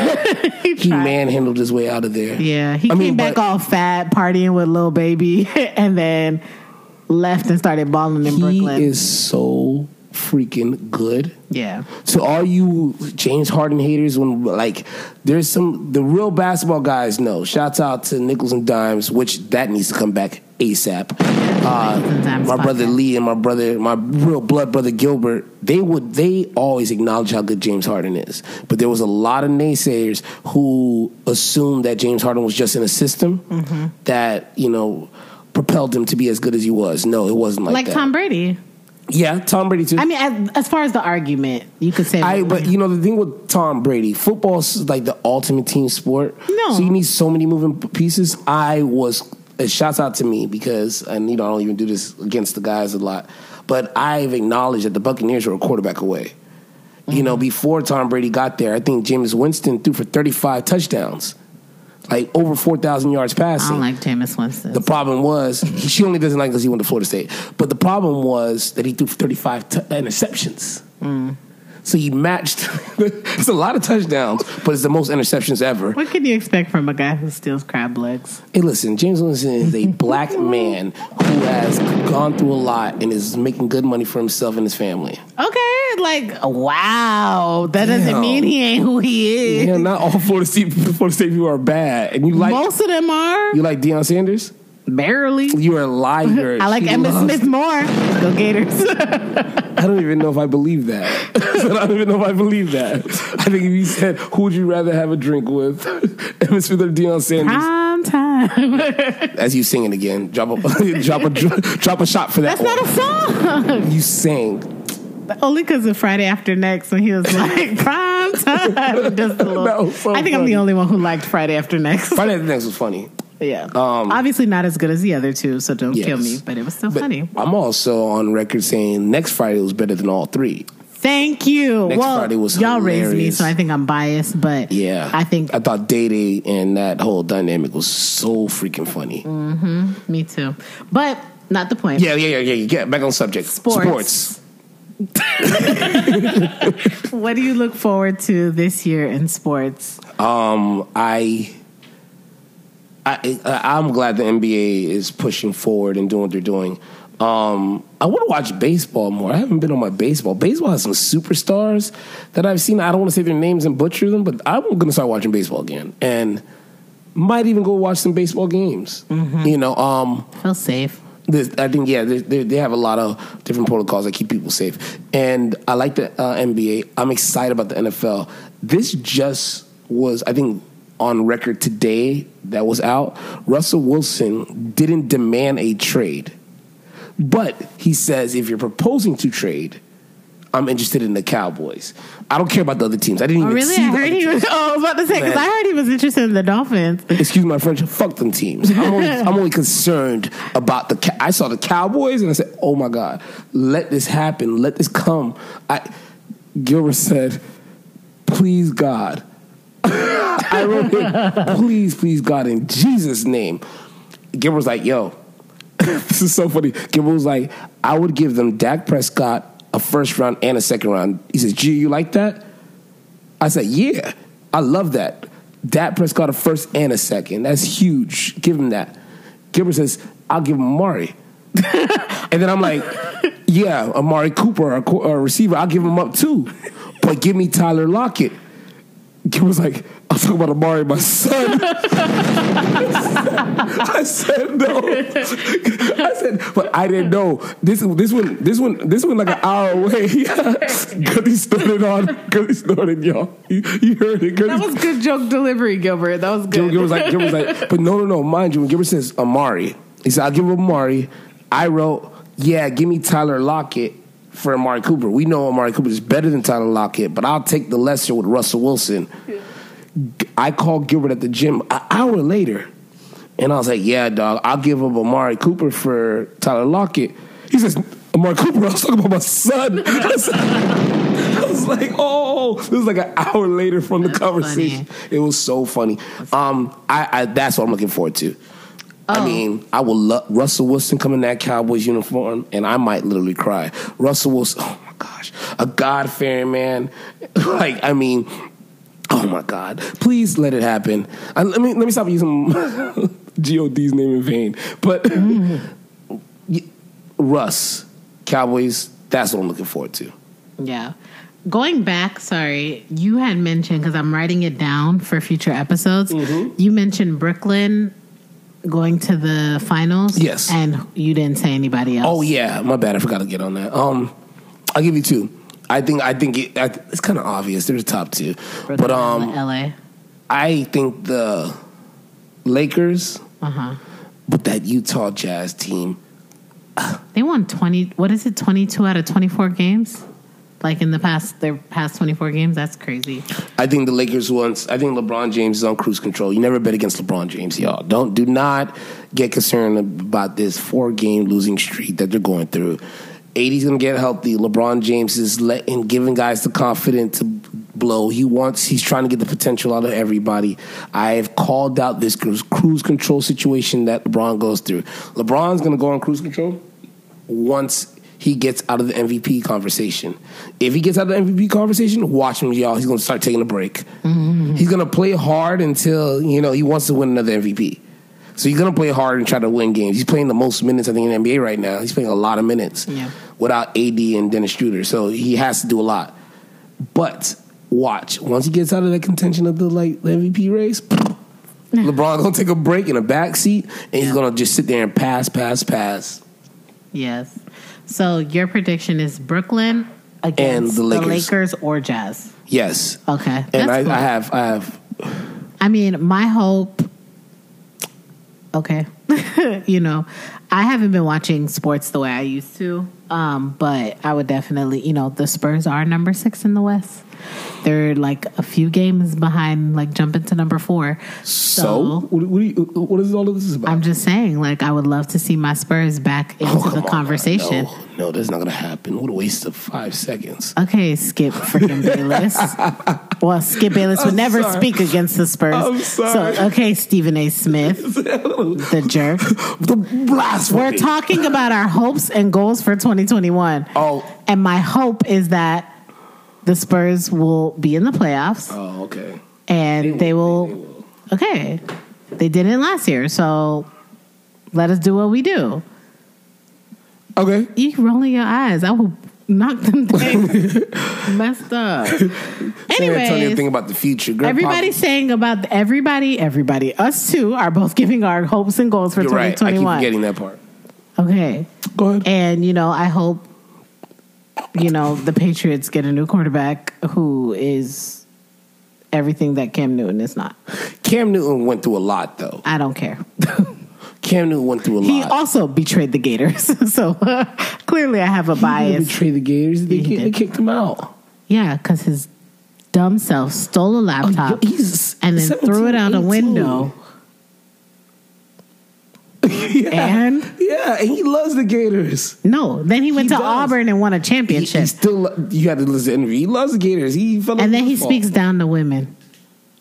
He he manhandled his way out of there. Yeah, he I came mean, back but- all fat, partying with Lil Baby, and then left and started balling in He Brooklyn. is so freaking good. yeah. So all you James Harden haters, when like there's some the real basketball guys know. Shouts out to Nickels and Dimes, which that needs to come back ASAP. Uh, Nickels and Dimes my brother. Lee and my brother, my real blood brother Gilbert, they would they always acknowledge how good James Harden is. But there was a lot of naysayers who assumed that James Harden was just in a system Mm-hmm. that you know propelled him to be as good as he was. No, it wasn't like, that. Like that. Tom Brady. Yeah, Tom Brady too. I mean, as, as far as the argument, you could say. I but you know the thing with Tom Brady, football's like the ultimate team sport. No. so you need so many moving pieces. I was uh, shouts out to me because and you know I don't even do this against the guys a lot, but I've acknowledged that the Buccaneers were a quarterback away. You know, before Tom Brady got there, I think Jameis Winston threw for thirty five touchdowns, like over four thousand yards I passing. don't like Jameis Winston. The problem was she only doesn't like because he went to Florida State. But the problem was that he threw 35 t- interceptions. So he matched. it's a lot of touchdowns, but it's the most interceptions ever. what can you expect from a guy who steals crab legs? Hey, listen, Jameis Winston is a black man who has gone through a lot and is making good money for himself and his family. Okay, like wow, that doesn't mean he ain't who he is. Yeah, not all Florida State Florida State people are bad, and you like Most of them are you like Deion Sanders. Barely. You are a liar. I like She Emmitt loves- Smith more. Go Gators. I don't even know if I believe that. I don't even know if I believe that. I think if you said, "Who would you rather have a drink with, Emmitt Smith or Deion Sanders?" Prime time. As you singing again, drop a drop a drop a shot for that That's not one. a song. you sang. Only because of Friday After Next when he was like prime time. Just a little. That was so I think I'm funny. the only one who liked Friday After Next. Friday the next was funny. Yeah. Um, Obviously not as good as the other two, so don't kill me. But it was still But funny. I'm also on record saying next Friday was better than all three. Thank you. Next well, Friday was y'all raised me, so I think I'm biased. But Yeah, I think I thought Day Day and that whole dynamic was so freaking funny. me too. But not the point. Yeah, yeah, yeah, yeah. Get back on subject. Sports. Sports. What do you look forward to this year in sports? Um, I, I, I'm glad the NBA is pushing forward and doing what they're doing. Um, I want to watch baseball more. I haven't been on my baseball. Baseball has some superstars that I've seen. I don't want to say their names and butcher them, but I'm going to start watching baseball again, and might even go watch some baseball games. You know, um, Feel safe. there's- I think yeah, they, they, they have a lot of different protocols that keep people safe, and I like the uh, NBA. I'm excited about the NFL. This just was, I think, on record today that was out. Russell Wilson didn't demand a trade, but he says if you're proposing to trade, I'm interested in the Cowboys. I don't care about the other teams. I didn't Oh, even really? see I heard he was. Oh, I was about to say because I heard he was interested in the Dolphins. Excuse my French. Fuck them teams. I'm only, I'm only concerned about the. I saw the Cowboys and I said, "Oh my god, let this happen. Let this come." I Gilbert said, "Please God." I wrote "Please, please God, in Jesus' name." Gilbert was like, "Yo, this is so funny." Gilbert was like, "I would give them Dak Prescott." A first round and a second round. He says, "Gee, you like that?" I said, "Yeah, I love that." Dak Prescott a first and a second. That's huge. Give him that. Gilbert says, "I'll give him Amari," and then I'm like, "Yeah, Amari Cooper, a, co- a receiver. I'll give him up too, but give me Tyler Lockett." Gilbert's like, "I'll talking about Amari, my son." I said no. I said, but I didn't know this. This one, this one, this one, like an hour away. He started on. He started, y'all. You, you heard it. 'cause That was good joke delivery, Gilbert. That was good. Gilbert was like, Gilbert was like, but no, no, no. Mind you, when Gilbert says Amari, he said, I'll give him Amari. I wrote, yeah, give me Tyler Lockett for Amari Cooper. We know Amari Cooper is better than Tyler Lockett, but I'll take the lesser with Russell Wilson. I called Gilbert at the gym an hour later, and I was like, yeah, dog, I'll give up Amari Cooper for Tyler Lockett. He says, Amari Cooper, I was talking about my son. I was, like, oh, this was like an hour later from the That's conversation. It was so funny. Um, I, I that's what I'm looking forward to. I Oh. mean, I will love Russell Wilson come in that Cowboys uniform, and I might literally cry. Russell Wilson, oh my gosh, a God fearing man. like, I mean, oh my God, please let it happen. I, let me let me stop using God's name in vain. But Russ, Cowboys, that's what I'm looking forward to. Yeah. Going back, sorry, you had mentioned because I'm writing it down for future episodes. Mm-hmm. You mentioned Brooklyn going to the finals. Yes. and you didn't say anybody else. Oh yeah, my bad. I forgot to get on that. Um, I'll give you two. I think I think it, I, it's kind of obvious. They're the top two, Brooklyn, but um, L.A. I think the Lakers, Uh huh. but that Utah Jazz team. They won twenty. What is it? Twenty two out of twenty four games. Like in the past, their past twenty four games. That's crazy. I think the Lakers once. I think LeBron James is on cruise control. You never bet against LeBron James, y'all. Don't do not get concerned about this four game losing streak that they're going through. AD's gonna get healthy. LeBron James is letting giving guys the confidence to blow. He wants. He's trying to get the potential out of everybody. I have called out this cruise control situation that LeBron goes through. LeBron's gonna go on cruise control once he gets out of the MVP conversation. If he gets out of the MVP conversation, watch him, y'all. He's going to start taking a break. Mm-hmm. He's going to play hard until you know he wants to win another MVP. So he's going to play hard and try to win games. He's playing the most minutes I think in the NBA right now. He's playing a lot of minutes Yeah. without AD and Dennis Schroeder. So he has to do a lot. But watch once he gets out of the contention of the like the MVP race. LeBron gonna take a break in a back seat, and he's gonna just sit there and pass, pass, pass. Yes. So your prediction is Brooklyn against the the Lakers. Lakers, or Jazz. Yes, Okay. and I, cool. I have, I have. I mean, my hope. Okay, you know, I haven't been watching sports the way I used to, um, but I would definitely, you know, the Spurs are number six in the West. They're like a few games behind, like jumping to number four. So, what, what, you, what is all of this about? I'm just saying, like, I would love to see my Spurs back into Oh, the on, conversation. No, no, that's not gonna happen. What a waste of five seconds. Okay, Skip freaking Bayless. well, Skip Bayless would never sorry. speak against the Spurs. I'm sorry. So, okay, Stephen A. Smith, the jerk. the blasphemy. We're talking about our hopes and goals for 2021. Oh, And my hope is that the Spurs will be in the playoffs oh, okay. and they will. They will. Okay. They didn't last year, so let us do what we do. Okay. You rolling your eyes. I will knock them down. messed up. San Antonio thing about the future. Girl, everybody's saying about everybody, everybody, us too, are both giving our hopes and goals for You're right. I keep 2021. forgetting that part. Okay. Go ahead. And, you know, I hope, you know, the Patriots get a new quarterback who is everything that Cam Newton is not. Cam Newton went through a lot, though. I don't care. Cam Newton went through a He lot. He also betrayed the Gators, so clearly I have a He didn't bias. betray the Gators. They, Yeah, they kicked him out. Yeah, because his dumb self stole a laptop Oh, he's and then threw it out a window. yeah. And yeah, and he loves the Gators. no, then he went He to does. Auburn and won a championship. he still, you had to listen to interview. He loves the Gators. He fell and then he football. speaks down to women.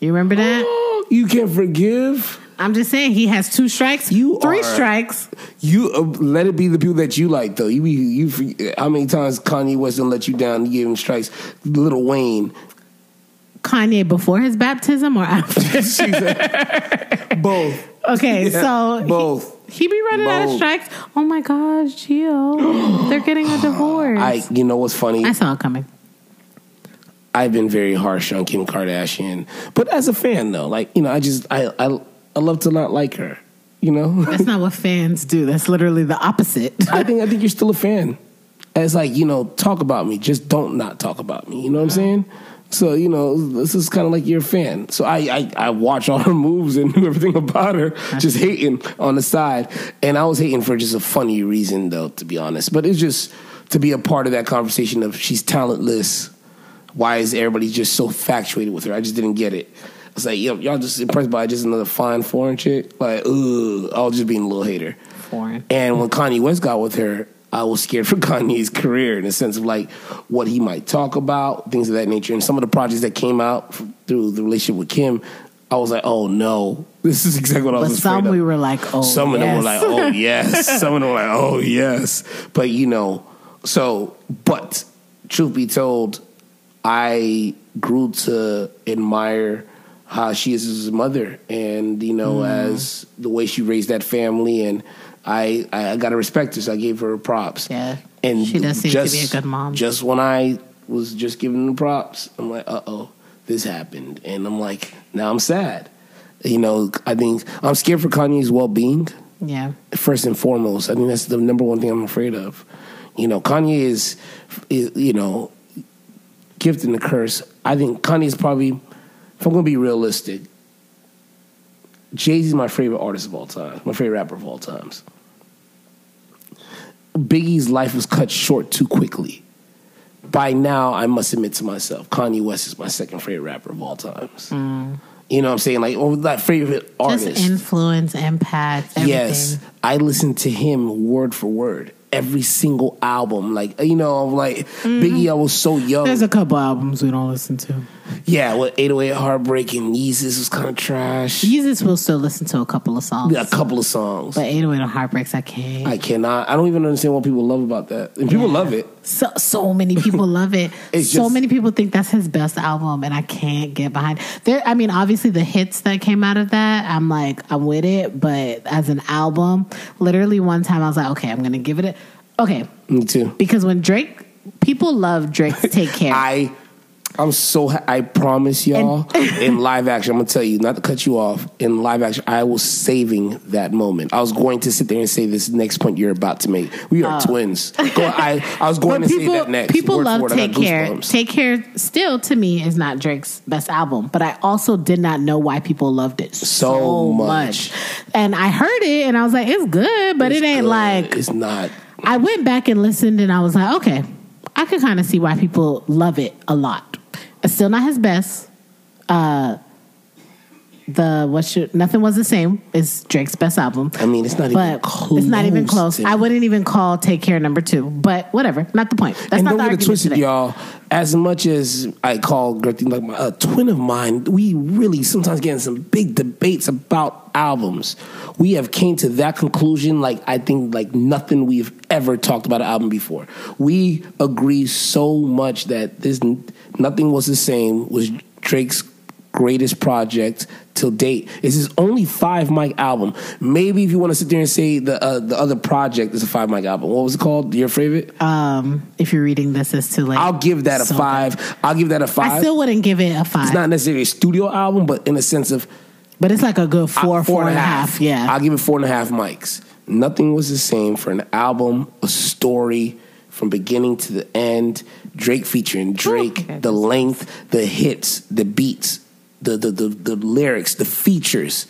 You remember that? Oh, you can't forgive. I'm just saying he has two strikes, You three are- strikes. You uh, let it be the people that you like, though. You, you, you how many times Kanye West not let you down? You gave him strikes. Little Wayne, Kanye before his baptism or after? Said, both, okay, Yeah, so both. He, he be running out of strikes. Oh my gosh, Gio, they're getting a divorce. I, you know what's funny? I saw it coming. I've been very harsh on Kim Kardashian, but as a fan, though, like you know, I just I I, I love to not like her. You know, That's not what fans do. That's literally the opposite. I think I think you're still a fan. It's like you know, talk about me, just don't not talk about me. You know what I'm saying? So you know, this is kind of like you're fan. So I, I I watch all her moves and knew everything about her, uh-huh. just hating on the side. And I was hating for just a funny reason, though, to be honest. But it's just to be a part of that conversation of she's talentless. Why is everybody just so factuated with her? I just didn't get it. It's like yo, y'all just impressed by just another fine foreign chick. Like, ugh, I was just being a little hater. Foreign. And when Kanye West got with her, I was scared for Kanye's career in the sense of like what he might talk about, things of that nature. And some of the projects that came out through the relationship with Kim, I was like, oh no, this is exactly what I was afraid some of. we were like, oh, Some of them were yes. like, oh yes. Some of them were like, oh yes. But you know, so but truth be told, I grew to admire how she is as a mother, and you know, mm. as the way she raised that family, and I I got to respect her, so I gave her props. Yeah. and She does seem to be a good mom. Just when I was just giving them props, I'm like, uh oh, this happened, and I'm like, now I'm sad. You know, I think I'm scared for Kanye's well being yeah. first and foremost. I think that's the number one thing I'm afraid of. You know, Kanye is, is you know, gift and the curse. I think Kanye is probably, if I'm going to be realistic, Jay Z is my favorite artist of all time, my favorite rapper of all times. Biggie's life was cut short too quickly. By now, I must admit to myself, Kanye West is my second favorite rapper of all times. You know what I'm saying? Like, oh, that favorite artist. Just influence, impact, everything. Yes, I listened to him word for word. Every single album, like you know, like Biggie, I was so young. Mm-hmm. There's a couple albums we don't listen to. Yeah, with 808 Heartbreak and Yeezus was kind of trash. Yeezus will still listen to a couple of songs. A couple of songs. But 808 on Heartbreaks, I can't. I cannot. I don't even understand what people love about that. And people love it. so so many people love it. So just- many people think that's his best album, and I can't get behind. There, I mean, obviously the hits that came out of that, I'm like, I'm with it. But as an album, literally one time I was like, okay, I'm gonna give it a okay Me too. because when Drake, people love Drake's Take Care. I, I'm so. ha- I promise y'all. in live action, I'm gonna tell you, not to cut you off. In live action, I was saving that moment. I was going to sit there and say this next point you're about to make. We are oh. twins. Go, I, I was going But to people, say that next. people Word love word, Take Care. Take Care still to me is not Drake's best album, but I also did not know why people loved it so, So much. much. And I heard it and I was like, it's good, but It's it ain't good. like it's not. I went back and listened and I was like, okay, I could kind of see why people love it a lot. Still not his best. Uh the what should nothing was the same is Drake's best album. I mean, it's not even But close. it's not even close. to- I wouldn't even call Take Care number two. But whatever, not the point. That's and not don't the get it twisted, today. y'all. As much as I call Gertie like my a twin of mine, we really sometimes get in some big debates about albums. We have came to that conclusion like I think like nothing we've ever talked about an album before. We agree so much that this nothing was the same was Drake's greatest project till date. It's his only five mic album. Maybe if you want to sit there and say the uh, the other project is a five mic album. What was it called? Your favorite? Um, if you're reading this, it's too late. I'll give that a So five. I'll give that a five. I still wouldn't give it a five, it's not necessarily a studio album, but in a sense of but it's like a good four, uh, four and a half. Yeah, I'll give it four and a half mics. Nothing was the same for an album, a story from beginning to the end. Drake featuring Drake, okay. the length, the hits, the beats. the the the, the lyrics, the features.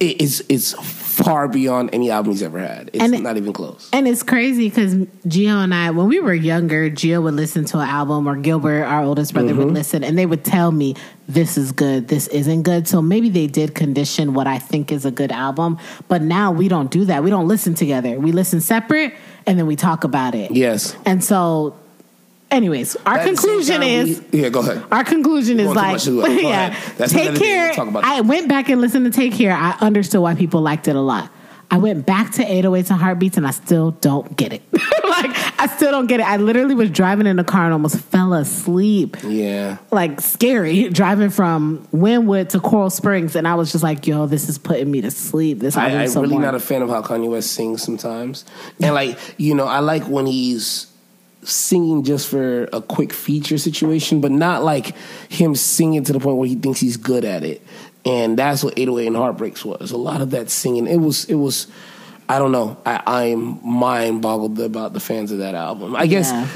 It, it's it's far beyond any album he's ever had. It's it- not even close. And it's crazy because Gio and I, when we were younger, Gio would listen to an album, or Gilbert, our oldest brother, Mm-hmm. would listen, and they would tell me, this is good, this isn't good. So maybe they did condition what I think is a good album. But now we don't do that. We don't listen together. We listen separate, and then we talk about it. Yes. And so, anyways, our At the same conclusion is. we- yeah. Go ahead. Our conclusion is like, much into it. Go yeah. That's take care. we'll talk about. I went back and listened to Take Care. I understood why people liked it a lot. I went back to 808s and Heartbeats and I still don't get it. like, I still don't get it. I literally was driving in the car and almost fell asleep. Yeah. Like, scary, driving from Wynwood to Coral Springs. And I was just like, yo, this is putting me to sleep. This I, I'm so really not a fan of how Kanye West sings sometimes. And like, you know, I like when he's singing just for a quick feature situation, but not like him singing to the point where he thinks he's good at it. And that's what 808 and Heartbreaks was. A lot of that singing. It was it was I don't know. I, I'm mind boggled about the fans of that album. I guess Yeah.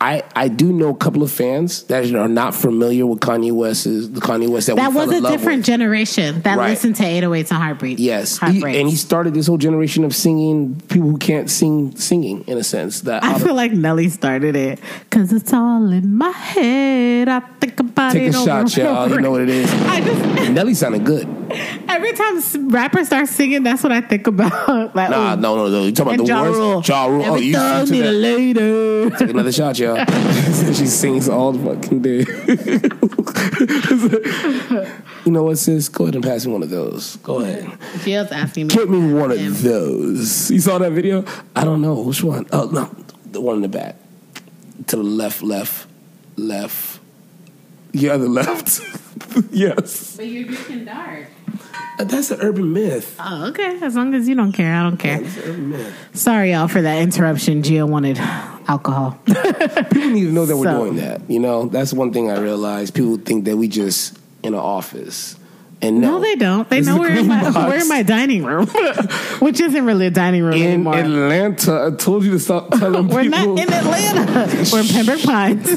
I, I do know a couple of fans that are not familiar with Kanye West's the Kanye West that, that was a different with. generation that Right. listened to 808s and Heartbeats. Yes, He- and he started this whole generation of singing people who can't sing singing in a sense. That I of- feel like Nelly started it because it's all in my head. I think about take it. a over shot, y'all. You know what it is. I just Nelly sounded good. every time rappers start singing, that's what I think about. like, Nah, oh, no, no, no. You talking and about the Ja Rule. worst? Ja Rule. Oh, Every you thug listen need to a that. lady. Take another shot, y'all. she sings all the fucking day. you know what, sis? Go ahead and pass me one of those. Go ahead. Jill's asking me. Get me one Him. of those. You saw that video? I don't know which one. Oh no, the one in the back. To the left, left, left. Yeah, the left. yes. But you're drinking dark. Uh, That's an urban myth. Oh, okay. As long as you don't care, I don't care. That's urban myth. Sorry, y'all, for that interruption. Gio wanted alcohol. People need to know that we're doing that. You know, that's one thing I realized. People think that we just in an office, and no, No, they don't. They know is we're in my we're in my dining room, which isn't really a dining room In anymore. Atlanta, I told you to stop telling We're people. not in Atlanta. We're in Pembroke Pines.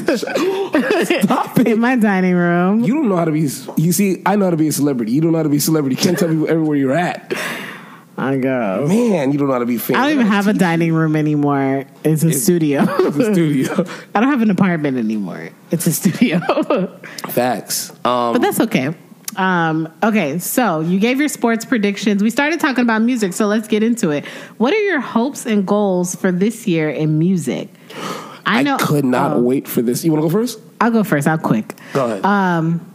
Stop it. in my dining room. You don't know how to be. You see, I know how to be a celebrity. You don't know how to be a celebrity. You can't tell people everywhere you're at. I go. Man, you don't know how to be famous. I don't even have a dining room anymore. It's a studio. the studio. I don't have an apartment anymore. It's a studio. Facts. Um, but that's okay. Um, okay, so you gave your sports predictions. We started talking about music, so let's get into it. What are your hopes and goals for this year in music? I, know. could not oh, wait for this. You want to go first? I'll go first. I'll quick. Go ahead. Um,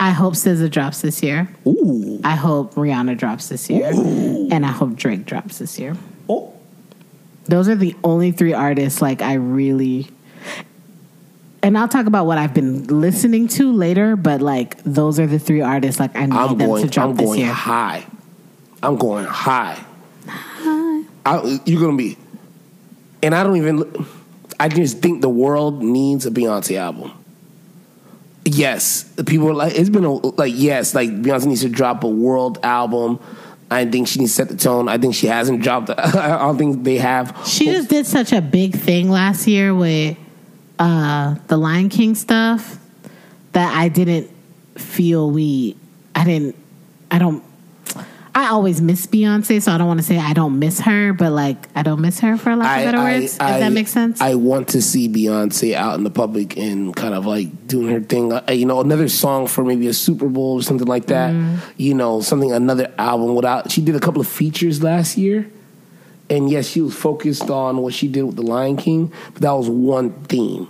I hope SZA drops this year. Ooh. I hope Rihanna drops this year, Ooh. and I hope Drake drops this year. Oh. Those are the only three artists like I really. And I'll talk about what I've been listening to later, but like those are the three artists like I need I'm them going. to drop I'm this going year. high. I'm going high. I, you're gonna be, and I don't even. I just think the world needs a Beyonce album. Yes, the people are like it's been a, like yes, like Beyonce needs to drop a world album. I think she needs to set the tone. I think she hasn't dropped. I don't think they have. She just did such a big thing last year with uh, the Lion King stuff that I didn't feel we. I didn't. I don't. I always miss Beyonce, so I don't want to say I don't miss her, but like I don't miss her for lack of better words. if that makes sense. I want to see Beyonce out in the public and kind of like doing her thing. Uh, you know, another song for maybe a Super Bowl or something like that. Mm. You know, something another album without. She did a couple of features last year, and yes, she was focused on what she did with the Lion King, but that was one theme,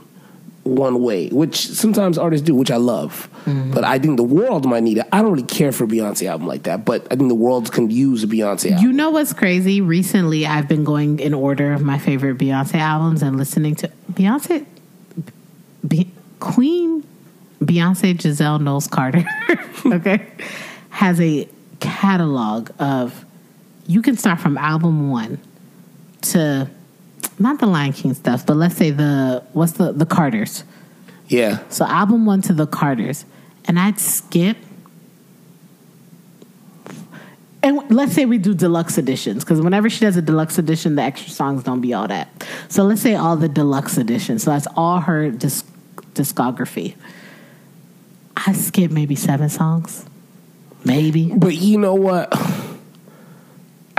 one way, which sometimes artists do, which I love. Mm-hmm. But I think the world might need it. I don't really care for a Beyonce album like that, but I think the world can use a Beyonce album. You know what's crazy? Recently, I've been going in order of my favorite Beyonce albums and listening to Beyonce, Be- Queen Beyonce Giselle Knowles Carter, okay, has a catalog of. You can start from album one to not the Lion King stuff, but let's say the what's the the Carters. yeah. So album one to the Carters, and I'd skip. And let's say we do deluxe editions, because whenever she does a deluxe edition, the extra songs don't be all that. So let's say all the deluxe editions. So that's all her disc- discography. I skip maybe seven songs, maybe. But you know what?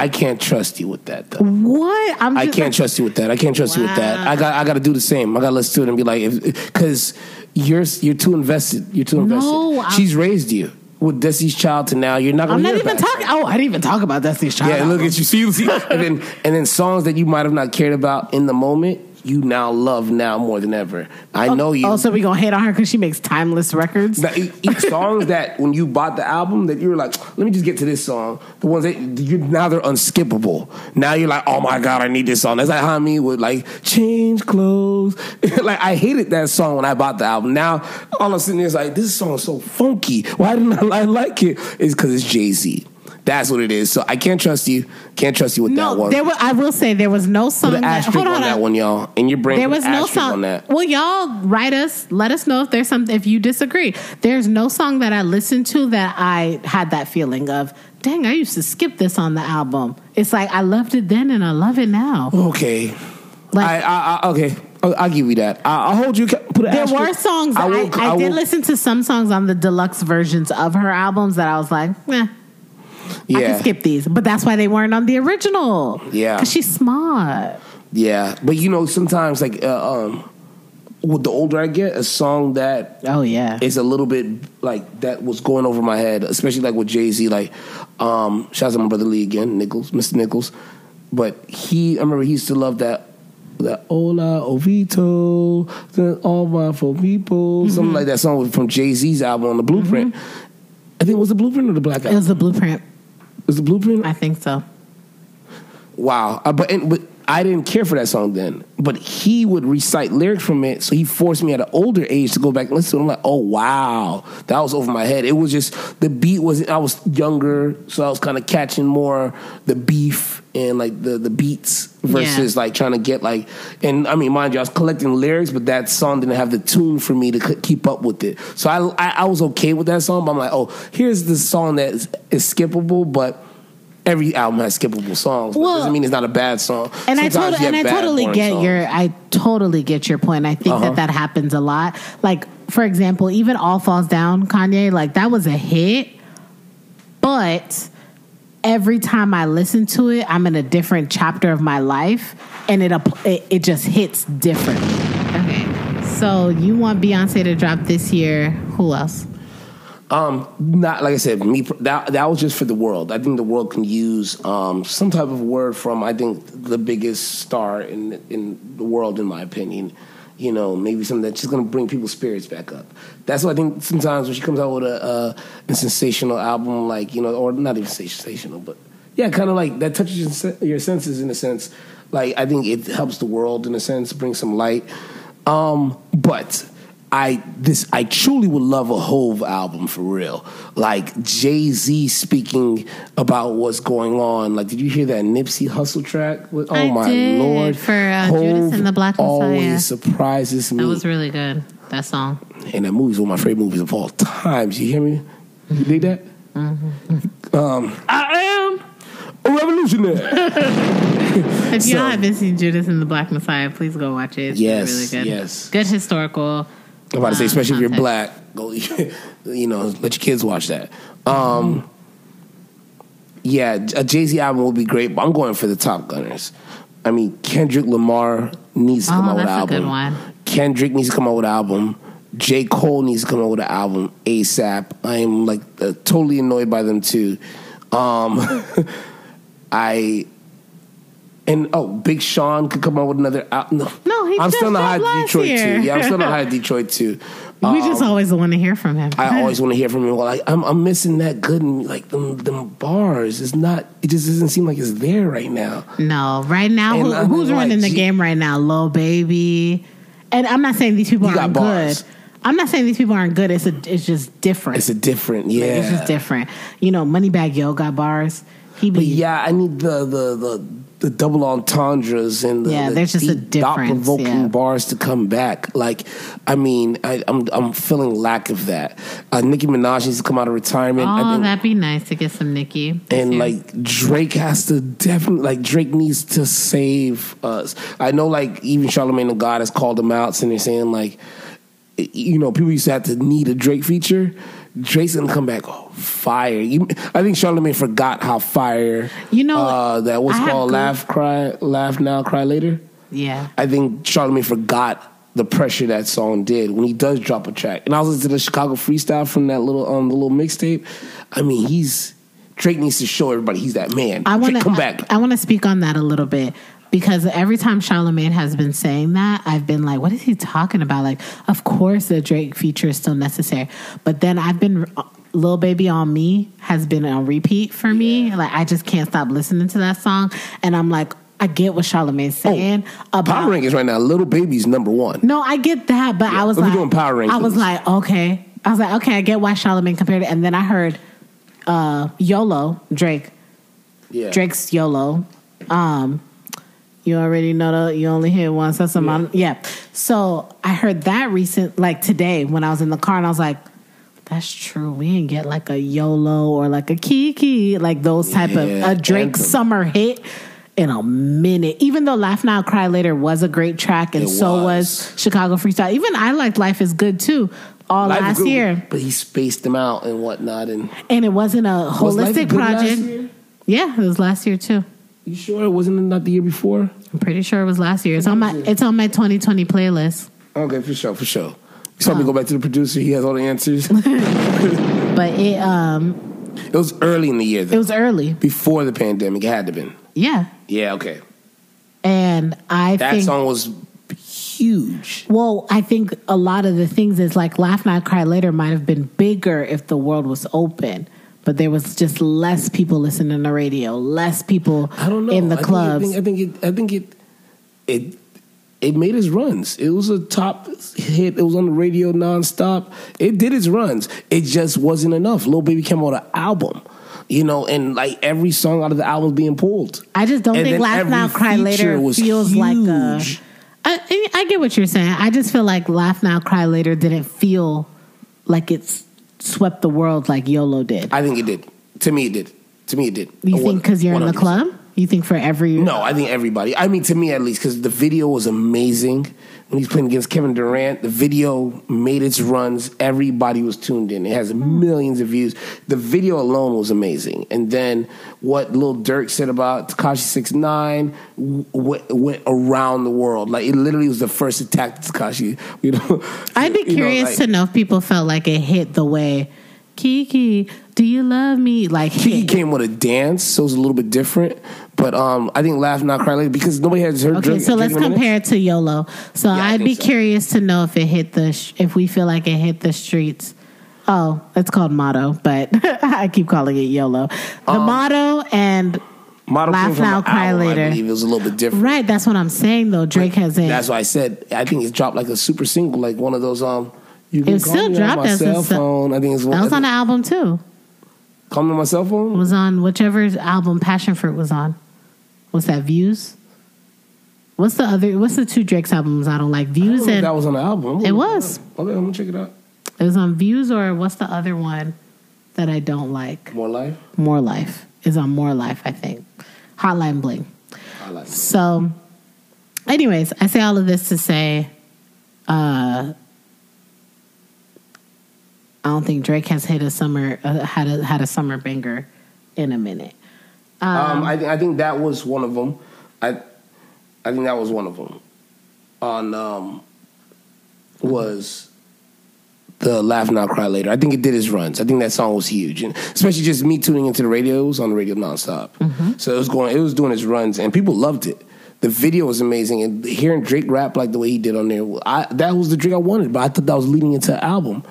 I can't trust you with that though. What? I'm I can't like- trust you with that. I can't trust you with that. I got I got to do the same. I got to listen to it and be like, because you're you're too invested. You're too invested. No, I'm- She's raised you with Destiny's Child to now. You're not. Gonna I'm not even talking. Oh, I didn't even talk about Destiny's Child. Yeah, look at you. See, you see, and then and then songs that you might have not cared about in the moment, you now love now more than ever. I know you. Oh, so we gonna hate on her because she makes timeless records? Now, each songs that when you bought the album that you were like, let me just get to this song. The ones that you now they're unskippable. Now you're like, oh my god, I need this song. That's like how me would like change clothes. like I hated that song when I bought the album. Now all of a sudden it's like this song is so funky. Why didn't I like it? It's because it's Jay Z. That's what it is. So I can't trust you. Can't trust you with that one. there. I will say there was no song. Put an that, hold on, on, that one, y'all. In your brain, There was no song. on that. Well, y'all write us. Let us know if there's something. If you disagree, there's no song that I listened to that I had that feeling of. Dang, I used to skip this on the album. It's like I loved it then and I love it now. Okay. Like I, I, I okay. I'll, I'll give you that. I, I'll hold you. Put an there asterisk. were songs. I, will- I, did will- listen to some songs on the deluxe versions of her albums that I was like, eh, I can skip these. But that's why they weren't on the original. Yeah. because she's smart. yeah. But you know, sometimes like uh, um, with the older I get, a song that Oh yeah. is a little bit like that was going over my head, especially like with Jay Z. Like, um, shout out to my brother Lee again, Nichols, Mr. Nichols. But he, I remember he used to love that. That Hola Hovito, the all my for people, Mm-hmm. something like that song from Jay Z's album on the Blueprint. I think it was the Blueprint or the Black Album. it was the blueprint. Was the Blueprint? I think so. Wow. Uh, but, and, but I didn't care for that song then. But he would recite lyrics from it, so he forced me at an older age to go back and listen to it. I'm like, oh, wow. That was over my head. It was just, the beat was, I was younger, so I was kind of catching more the beef and like the, the beats versus Yeah. like trying to get like, and I mean, mind you, I was collecting lyrics, but that song didn't have the tune for me to c- keep up with it. So I, I, I was okay with that song, but I'm like, oh, here's the song that is, is skippable, but every album has skippable songs. But Well- doesn't mean it's not a bad song. And I, Sometimes tot- you and I totally get songs. your I totally get your point. I think Uh-huh. that that happens a lot. Like for example, even All Falls Down, Kanye, like that was a hit, but every time I listen to it, I'm in a different chapter of my life, and it it, it just hits different. Okay, so you want Beyonce to drop this year? Who else? Um, not like I said, me that that was just for the world. I think the world can use um, some type of word from I think the biggest star in in the world, in my opinion. You know, maybe something that's just to bring people's spirits back up. That's what I think. Sometimes when she comes out with a, a sensational album, like you know, or not even sensational, but yeah, kind of like that touches your your senses in a sense. Like I think it helps the world in a sense, bring some light. Um, but I this I truly would love a Hove album for real. Like Jay Z speaking about what's going on. Like, did you hear that Nipsey Hussle track? With, oh I my did, lord! for, uh, Judas and the Black Messiah. always surprises me. That was really good. That song. and that movie's one of my favorite movies of all time. You hear me? You dig that? Mm-hmm. Um, I am a revolutionary. If you So- haven't seen Judas and the Black Messiah, please go watch it. It's Yes, really good. yes. Good historical. I'm about to say, especially if you're black, go, you know, let your kids watch that. Um, yeah, a Jay Z album would be great, but I'm going for the Top Gunners. I mean, Kendrick Lamar needs to come Oh, out with an that's a album. good one. Kendrick needs to come out with an album. J. Cole needs to come out with an album ASAP. I am like uh, totally annoyed by them too. Um, I and oh, Big Sean could come on with another album. No, No, he I'm still in the high Detroit year. too. Yeah, I'm still in the high Detroit too. we just always want to hear from him. Um, I always want to hear from him. Well, like, I'm, I'm missing that good, like them, them bars. It's not. It just doesn't seem like it's there right now. no, right now, who, who's like, running the gee- game right now? Lil Baby. And I'm not saying these people aren't bars. good. I'm not saying these people aren't good. It's a, it's just different. It's a different, yeah. It's just different. You know, Moneybagg Yo got bars. He But yeah, I need the the the, the double entendres and the, Yeah, the there's just a difference, thought-provoking yeah. bars to come back. Like, I mean, I, I'm I'm feeling lack of that. Uh, Nicki Minaj needs to come out of retirement. I Oh, that'd be nice to get some Nicki. and like Drake has to definitely like Drake needs to save us. I know like even Charlemagne the God has called him out and they're saying like you know, people used to have to need a Drake feature. Drake's gonna come back oh, fire. You, I think Charlemagne forgot how fire. You know, uh, that was I called "Laugh, Cry, Laugh Now, Cry Later." Yeah. I think Charlemagne forgot the pressure that song did when he does drop a track. And I was listening to the Chicago freestyle from that little um the little mixtape. I mean, he's Drake needs to show everybody he's that man. I want to come back. I, want to speak on that a little bit because every time Charlemagne has been saying that, I've been like, "What is he talking about?" Like, of course, the Drake feature is still necessary, but then I've been. Lil Baby on Me has been on repeat for me. Like I just can't stop listening to that song, and I'm like, I get what Charlemagne's saying about Power rankings right now. Little Baby's number one. no, I get that, but I was like, doing power rankings. I was like, okay, I was like, okay, I get why Charlemagne compared it, and then I heard uh, YOLO Drake, Yeah, Drake's YOLO. Um, you already know that you only hit once. That's a yeah. yeah. So I heard that recent, like today, when I was in the car, and I was like, "That's true. We didn't get like a YOLO or like a Kiki, like those type of Yeah, a Drake anthem. summer hit." In a minute, even though "Laugh Now, Cry Later" was a great track, and so was. was Chicago Freestyle. Even I liked "Life Is Good" too, all Life last Good, year, but he spaced them out and whatnot. And and it wasn't a Was holistic last project. Yeah, it was last year too. You sure it wasn't it not the year before? I'm pretty sure it was last year. It's on my it's on my 2020 playlist. Okay, for sure, for sure. You saw me go back to the producer. He has all the answers. But it um it was early in the year, it was early. before the pandemic. It had to have been. Yeah. Yeah, okay. And I think That think song was huge. well, I think a lot of the things is like Laugh Not Cry Later might have been bigger if the world was open. But there was just less people listening to the radio, less people I don't know. in the I clubs. I think, I think it. I think it. It. It made its runs. It was a top hit. It was on the radio nonstop. It did its runs. It just wasn't enough. Lil Baby came out an album, you know, and like every song out of the album was being pulled. I just don't And think Laugh Now Cry Later was feels like huge. I, I get what you're saying. I just feel like Laugh Now Cry Later didn't feel like it's swept the world like YOLO did. I think it did. To me, it did. To me, it did. You think because you're in the 100%. club? You think for every No, I think everybody. I mean, to me at least, because the video was amazing. When he's playing against Kevin Durant, the video made its runs. Everybody was tuned in. It has millions of views. The video alone was amazing. And then what Lil Durk said about Tekashi Six Nine went, went around the world. Like it literally was the first attack to Tekashi. You know, I'd be You know, curious like- to know if people felt like it hit the way Kiki, do you love me? Like Kiki came with a dance, so it was a little bit different. But um, I think Laugh Not Cry Later because nobody has heard. Okay, Drake- so let's in a minute. compare it to YOLO. So Yeah, I'd be so. curious to know if it hit the sh- if we feel like it hit the streets. Oh, it's called motto, but I keep calling it YOLO. The Um, motto and Model Laugh Now, Cry album, Later. I believe it was a little bit different. right. That's what I'm saying though. Drake hasn't. That's why I said I think it's dropped like a super single, like one of those. Um, you It was call still me on dropped my as a cell se- phone. I think it's that was on the album too. Call me on my cell It phone. was on whichever album Passion Fruit was on. What's that? Views. What's the other? What's the two Drake's albums I don't like? I don't Views know if and that was on the album. It was. Okay, I'm gonna check it out. it was on Views or what's the other one that I don't like? More life. More Life is on More Life, I think. Hotline Bling. I like. It. So, anyways, I say all of this to say, uh, I don't think Drake has hit a summer uh, had a had a summer banger in a minute. Um, I think I think that was one of them. I I think that was one of them. On um, was the Laugh Now Cry Later. I think it did its runs. I think that song was huge, and especially just me tuning into the radio. It was on the radio nonstop, so it was going. It was doing its runs, and people loved it. The video was amazing, and hearing Drake rap like the way he did on there, I, that was the Drake I wanted. But I thought that was leading into an album.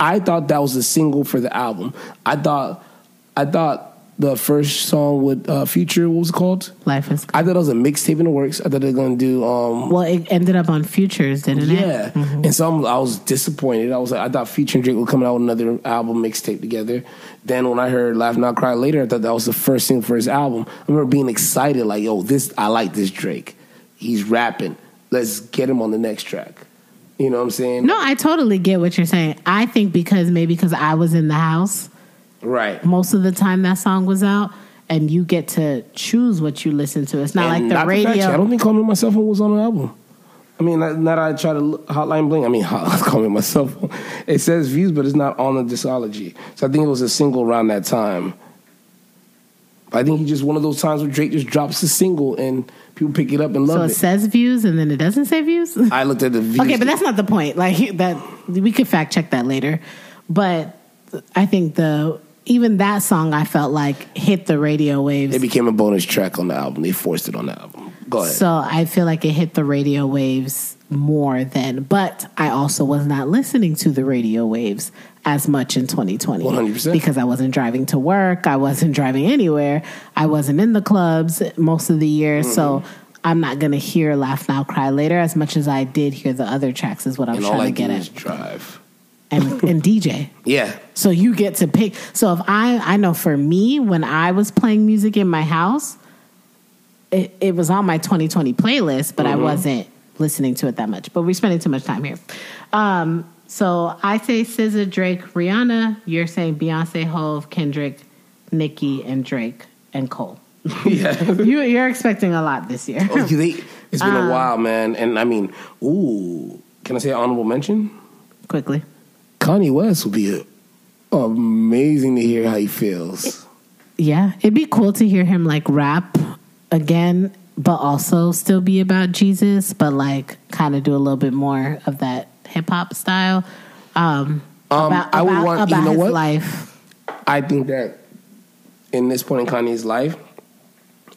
I thought that was a single for the album. I thought, I thought the first song with uh, Future, what was it called? Life is I thought it was a mixtape in the works. I thought they were gonna do um, well. It ended up on Futures, didn't it? yeah, and so I'm, I was disappointed. I was like, I thought Future and Drake were coming out with another album mixtape together. Then when I heard Laugh Not Cry Later, I thought that was the first thing for his album. I remember being excited, like, yo, this I like this Drake. He's rapping. Let's get him on the next track. You know what I'm saying? No, I totally get what you're saying. I think because maybe because I was in the house Right. most of the time that song was out, and you get to choose what you listen to. It's not And like the not fact check, I don't think Call Me on My Cell Phone was on an album. I mean, not, not I try to look, hotline bling. I mean, hot, I call it myself. It says views, but it's not on the discology. So I think it was a single around that time. I think he just one of those times where Drake just drops a single and people pick it up and love So it So it. says views and then it doesn't say views. I looked at the views. Okay, but that's not the point. Like that, we could fact check that later. But I think the even that song I felt like hit the radio waves. it became a bonus track on the album. They forced it on the album. Go ahead. So I feel like it hit the radio waves more than. But I also was not listening to the radio waves as much in 2020 100%. because I wasn't driving to work. I wasn't driving anywhere. I wasn't in the clubs most of the year. So. Mm-hmm. I'm not gonna hear "Laugh Now, Cry Later" as much as I did hear the other tracks. Is what I'm and trying to get at. drive. and, and DJ. Yeah. So you get to pick. So if I, I know for me, when I was playing music in my house, it, it was on my 2020 playlist, but I wasn't listening to it that much. But we're spending too much time here. Um, so I say SZA, Drake, Rihanna. You're saying Beyonce, Hove, Kendrick, Nicki, and Drake and Cole. Yeah. You, you're expecting a lot this year. Oh, they- it's been Um, a while, man. And I mean, ooh, can I say an honorable mention? Quickly. Kanye West would be a, amazing to hear how he feels. Yeah, it'd be cool to hear him like rap again, but also still be about Jesus, but like kind of do a little bit more of that hip hop style. Um, Um, about, I would about- want- you know what? life. I think that in this point in Kanye's life,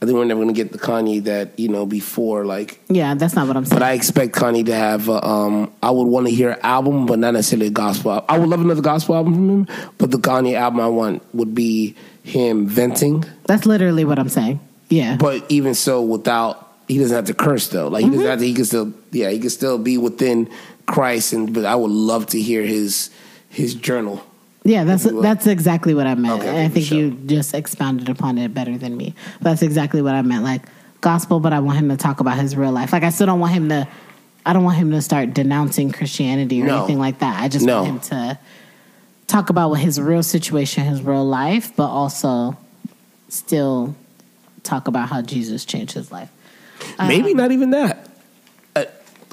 I think we're never going to get the Kanye that you know before. Like, Yeah, that's not what I'm saying. but I expect Kanye to have. A, um, I would want to hear an album, but not necessarily a gospel. al- I would love another gospel album from him, but the Kanye album I want would be him venting. that's literally what I'm saying. Yeah, But even so, without he doesn't have to curse though. Like he Mm-hmm. doesn't have to. He can still, yeah, he can still be within Christ. And but I would love to hear his his journal. yeah, that's If you will. that's exactly what I meant. Okay, I think sure. you just expounded upon it better than me. But that's exactly what I meant. Like gospel, but I want him to talk about his real life. Like I still don't want him to. I don't want him to start denouncing Christianity or No. anything like that. I just No. want him to talk about what his real situation, his real life, but also still talk about how Jesus changed his life. Maybe Um, not even that.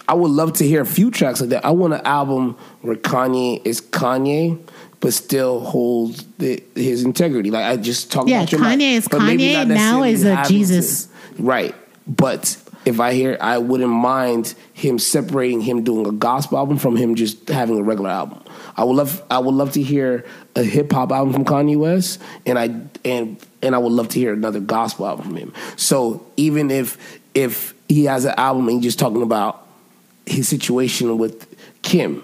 I would love to hear a few tracks like that. I want an album where Kanye is Kanye, but still holds the, his integrity. Like I just talk Yeah, about your Kanye life, is but Kanye, now is a Jesus. to- right? But if I hear, I wouldn't mind him separating him doing a gospel album from him just having a regular album. I would love, I would love to hear a hip hop album from Kanye West, and I and and I would love to hear another gospel album from him. So even if if he has an album and he's just talking about his situation with Kim,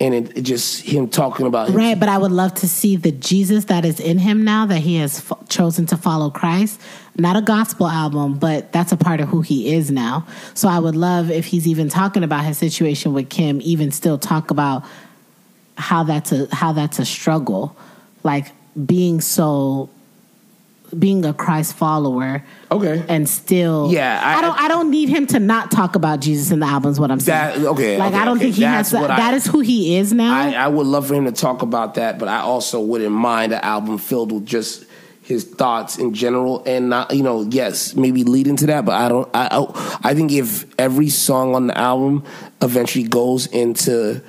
and it, it just him talking about his- Right, but I would love to see the Jesus that is in him now that he has f- chosen to follow Christ. Not a gospel album, but that's a part of who he is now. So I would love if he's even talking about his situation with Kim, even still talk about how that's a how that's a struggle, like being so being a Christ follower Okay. and still Yeah, I- I, don't I don't need him to not talk about Jesus in the albums. what I'm saying. That- okay, Like okay, I don't okay. think he That's has to, I- that is who he is now. I, I would love for him to talk about that, but I also wouldn't mind an album filled with just his thoughts in general, and not you know, yes, maybe lead into that. But I don't. I I, I think if every song on the album eventually goes into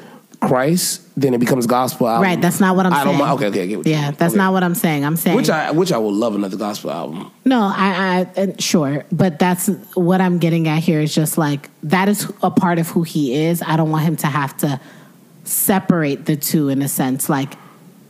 Christ, then it becomes gospel album. Right, that's not what I'm I saying. don't mind. Okay, okay, I get what Yeah, that's Okay. not what I'm saying. I'm saying Which I which I would love another gospel album. no, I, I sure, but that's what I'm getting at here is just like that is a part of who he is. I don't want him to have to separate the two in a sense. Like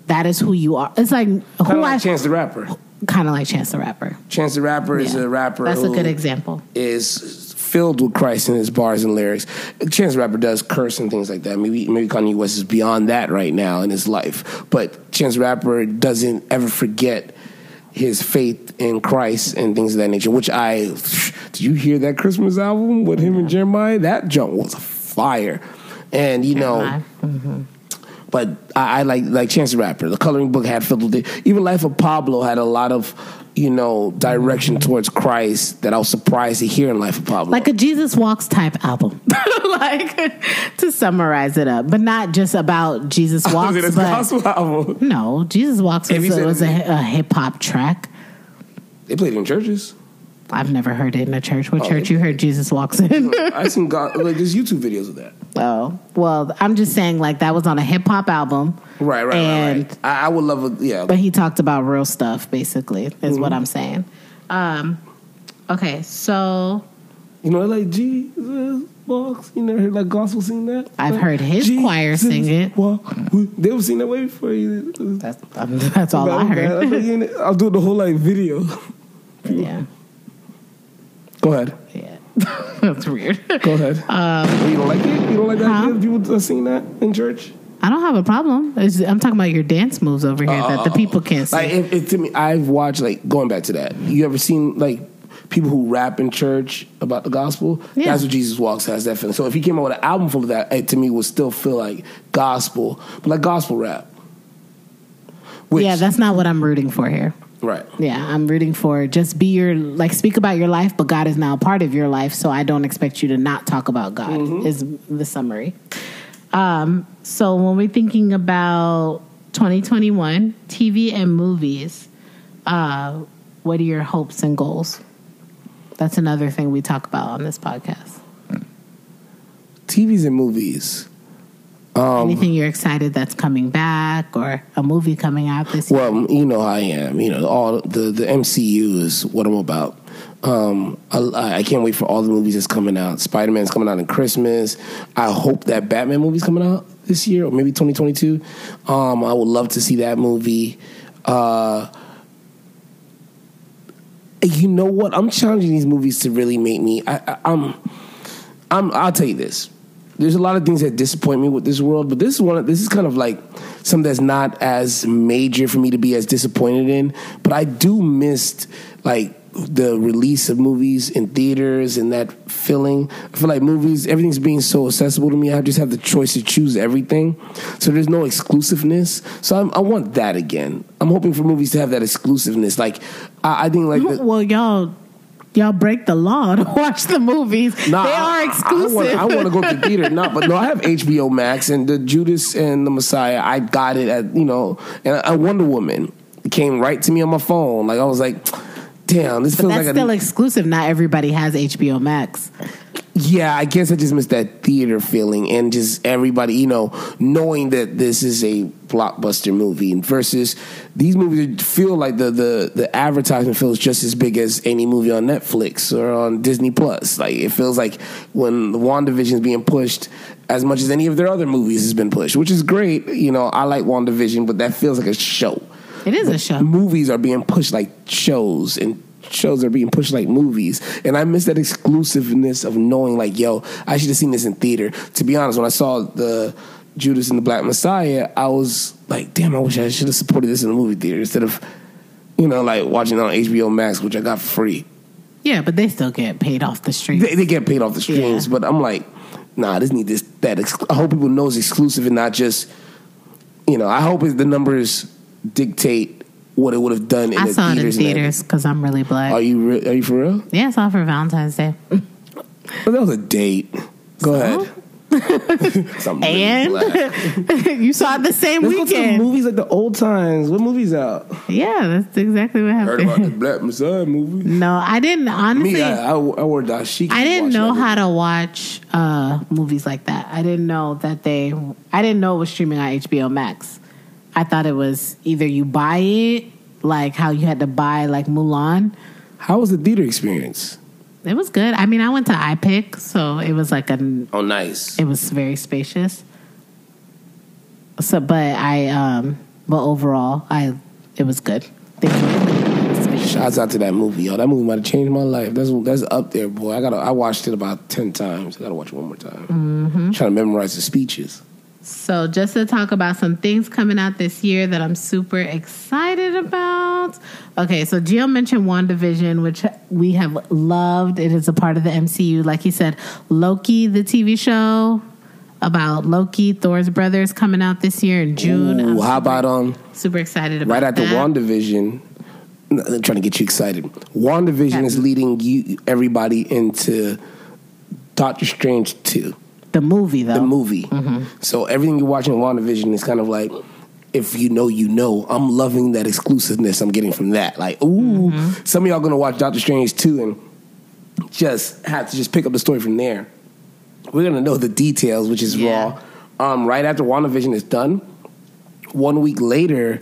that is who you are. It's like Kind who of like I Chance the Rapper. kind of like Chance the Rapper. Chance the Rapper is a rapper. That's a good example. Is filled with Christ in his bars and lyrics. Chance Rapper does curse and things like that. Maybe maybe Kanye West is beyond that right now in his life, but Chance Rapper doesn't ever forget his faith in Christ and things of that nature. Which I did you hear that Christmas album with him and Jeremih? That junk was fire, and you know. Mm-hmm. But I, I like like Chance the Rapper. The Coloring Book had filled with it. Even Life of Pablo had a lot of, you know, direction towards Christ that I was surprised to hear in Life of Pablo. Like a Jesus Walks type album. like to summarize it up, but not just about Jesus oh, Walks, it a but gospel album? no, Jesus Walks was, a, was a, a hip hop track. They played it in churches. I've never heard it in a church. What Oh, church you heard Jesus walks in? I seen God like there's YouTube videos of that. oh, well, I'm just saying like that was on a hip hop album. Right, right, And- right, right. I, I would love a yeah. But he talked about real stuff, basically, is Mm-hmm. what I'm saying. Um, okay, so You know, like Jesus walks. You never heard like gospel sing that? I've Like, heard his choir sing it. Walk They ever seen that way before? You, that's um, that's all I heard. I'll do the whole like video. yeah, Go ahead. yeah, that's weird. Go ahead. Um, you don't like it? You don't like that? Huh? idea of People sing that in church? I don't have a problem. It's, I'm talking about your dance moves over here that the oh. people can't see. Like if, if to me, I've watched like going back to that. You ever seen like people who rap in church about the gospel? Yeah. That's what Jesus Walks has that feeling. So if he came out with an album full of that, it to me would still feel like gospel, but like gospel rap. Which, yeah, that's not what I'm rooting for here. Right. Yeah, I'm rooting for just be your like speak about your life, but God is now a part of your life, so I don't expect you to not talk about God. Is the summary. Um, so when we're thinking about 2021 TV and movies, uh, what are your hopes and goals? That's another thing we talk about on this podcast. TVs and movies. Um, Anything you're excited that's coming back, or a movie coming out this year? Well, you know how I am. You know, all the the MCU is what I'm about. Um, I, I can't wait for all the movies that's coming out. Spider Man's coming out in Christmas. I hope that Batman movie's coming out this year or maybe 2022. Um, I would love to see that movie. Uh, you know what? I'm challenging these movies to really make me. I, I, I'm. I'm. I'll tell you this. There's a lot of things that disappoint me with this world, but this is one. Of, this is kind of like something that's not as major for me to be as disappointed in. But I do miss like the release of movies in theaters and that feeling. I feel like movies, everything's being so accessible to me. I just have the choice to choose everything, so there's no exclusiveness. So I'm, I want that again. I'm hoping for movies to have that exclusiveness. Like I, I think like the, well, y'all. Y'all break the law to watch the movies. Nah, they I- are exclusive. I, want to go to the theater, not but no. I have HBO Max and the Judas and the Messiah. I got it at you know, and a Wonder Woman came right to me on my phone. Like I was like, damn, this But feels that's like still a, exclusive. Not everybody has HBO Max. Yeah. I guess I just missed that theater feeling and just everybody, you know, knowing that this is a blockbuster movie versus these movies feel like the the the advertisement feels just as big as any movie on Netflix or on Disney Plus. Like it feels like when the WandaVision is being pushed as much as any of their other movies has been pushed, which is great. You know, I like WandaVision, but that feels like a show. It is a show. Movies are being pushed like shows and shows are being pushed like movies. And I miss that exclusiveness of knowing like, yo, I should have seen this in theater. To be honest, when I saw the Judas and the Black Messiah, I was like, damn, I wish I should have supported this in the movie theater instead of, you know, like watching it on HBO Max, which I got free. Yeah, but they still get paid off the street. They, they get paid off the streams, Yeah. but I'm like, nah, this need this that. Ex- I hope people know it's exclusive and not just, you know. I hope the numbers dictate what it would have done in I the saw it in theaters. because I'm really black. Are you re- are you for real? yeah, I saw it for Valentine's Day. But that was a date. Go ahead. Something really And black. you saw it the same Let's go to the weekend. movies like the old times. What movies out? Yeah, that's exactly what happened. Heard about the. Black Messiah movie. No, I didn't honestly. Me, I, I, I wore dashiki. I didn't know that. how to watch uh, movies like that. I didn't know that they. I didn't know it was streaming on HBO Max. I thought it was either you buy it, like how you had to buy like Mulan. How was the theater experience? It was good. I mean, I went to iPic, so it was like a. Oh, nice. It was very spacious. So, but I, um, but overall, I it was good. They were. Shouts out to that movie, yo. That movie might have changed my life. That's that's up there, boy. I got I watched it about ten times. I gotta watch it one more time. Mm-hmm. Trying to memorize the speeches. So, just to talk about some things coming out this year that I'm super excited about. Okay, so Gio mentioned WandaVision, which we have loved. It is a part of the MCU. Like he said, Loki, the TV show about Loki, Thor's brothers, coming out this year in June. Ooh, I'm how about um super excited about right after that. WandaVision? I'm trying to get you excited. WandaVision is leading you everybody into Doctor Strange two. The movie, though. the movie. Mm-hmm. So everything you're watching in WandaVision is kind of like if you know, you know. I'm loving that exclusiveness I'm getting from that. Like, ooh, some of y'all gonna watch Doctor Strange too, and just have to just pick up the story from there. We're gonna know the details, which is Yeah. raw. Um, right after WandaVision is done, one week later,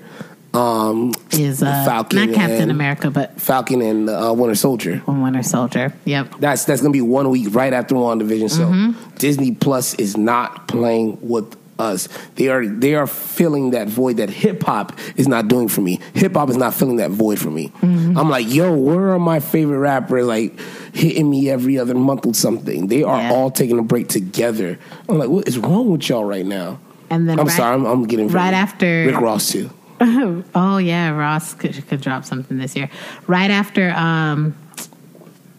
um, Is uh, Falcon not Captain and- America, but Falcon and uh, Winter Soldier. Winter Soldier. Yep. That's that's gonna be one week right after WandaVision. So Mm-hmm. Disney Plus is not playing with us. They are they are filling that void that hip hop is not doing for me. Hip hop is not filling that void for me. Mm-hmm. I'm like, yo, where are my favorite rappers like hitting me every other month or something? They are Yeah. all taking a break together. I'm like, what is wrong with y'all right now? And then I'm right- sorry, I'm, I'm getting right after- Rick Ross too. oh yeah, Ross could, could drop something this year. Right after um,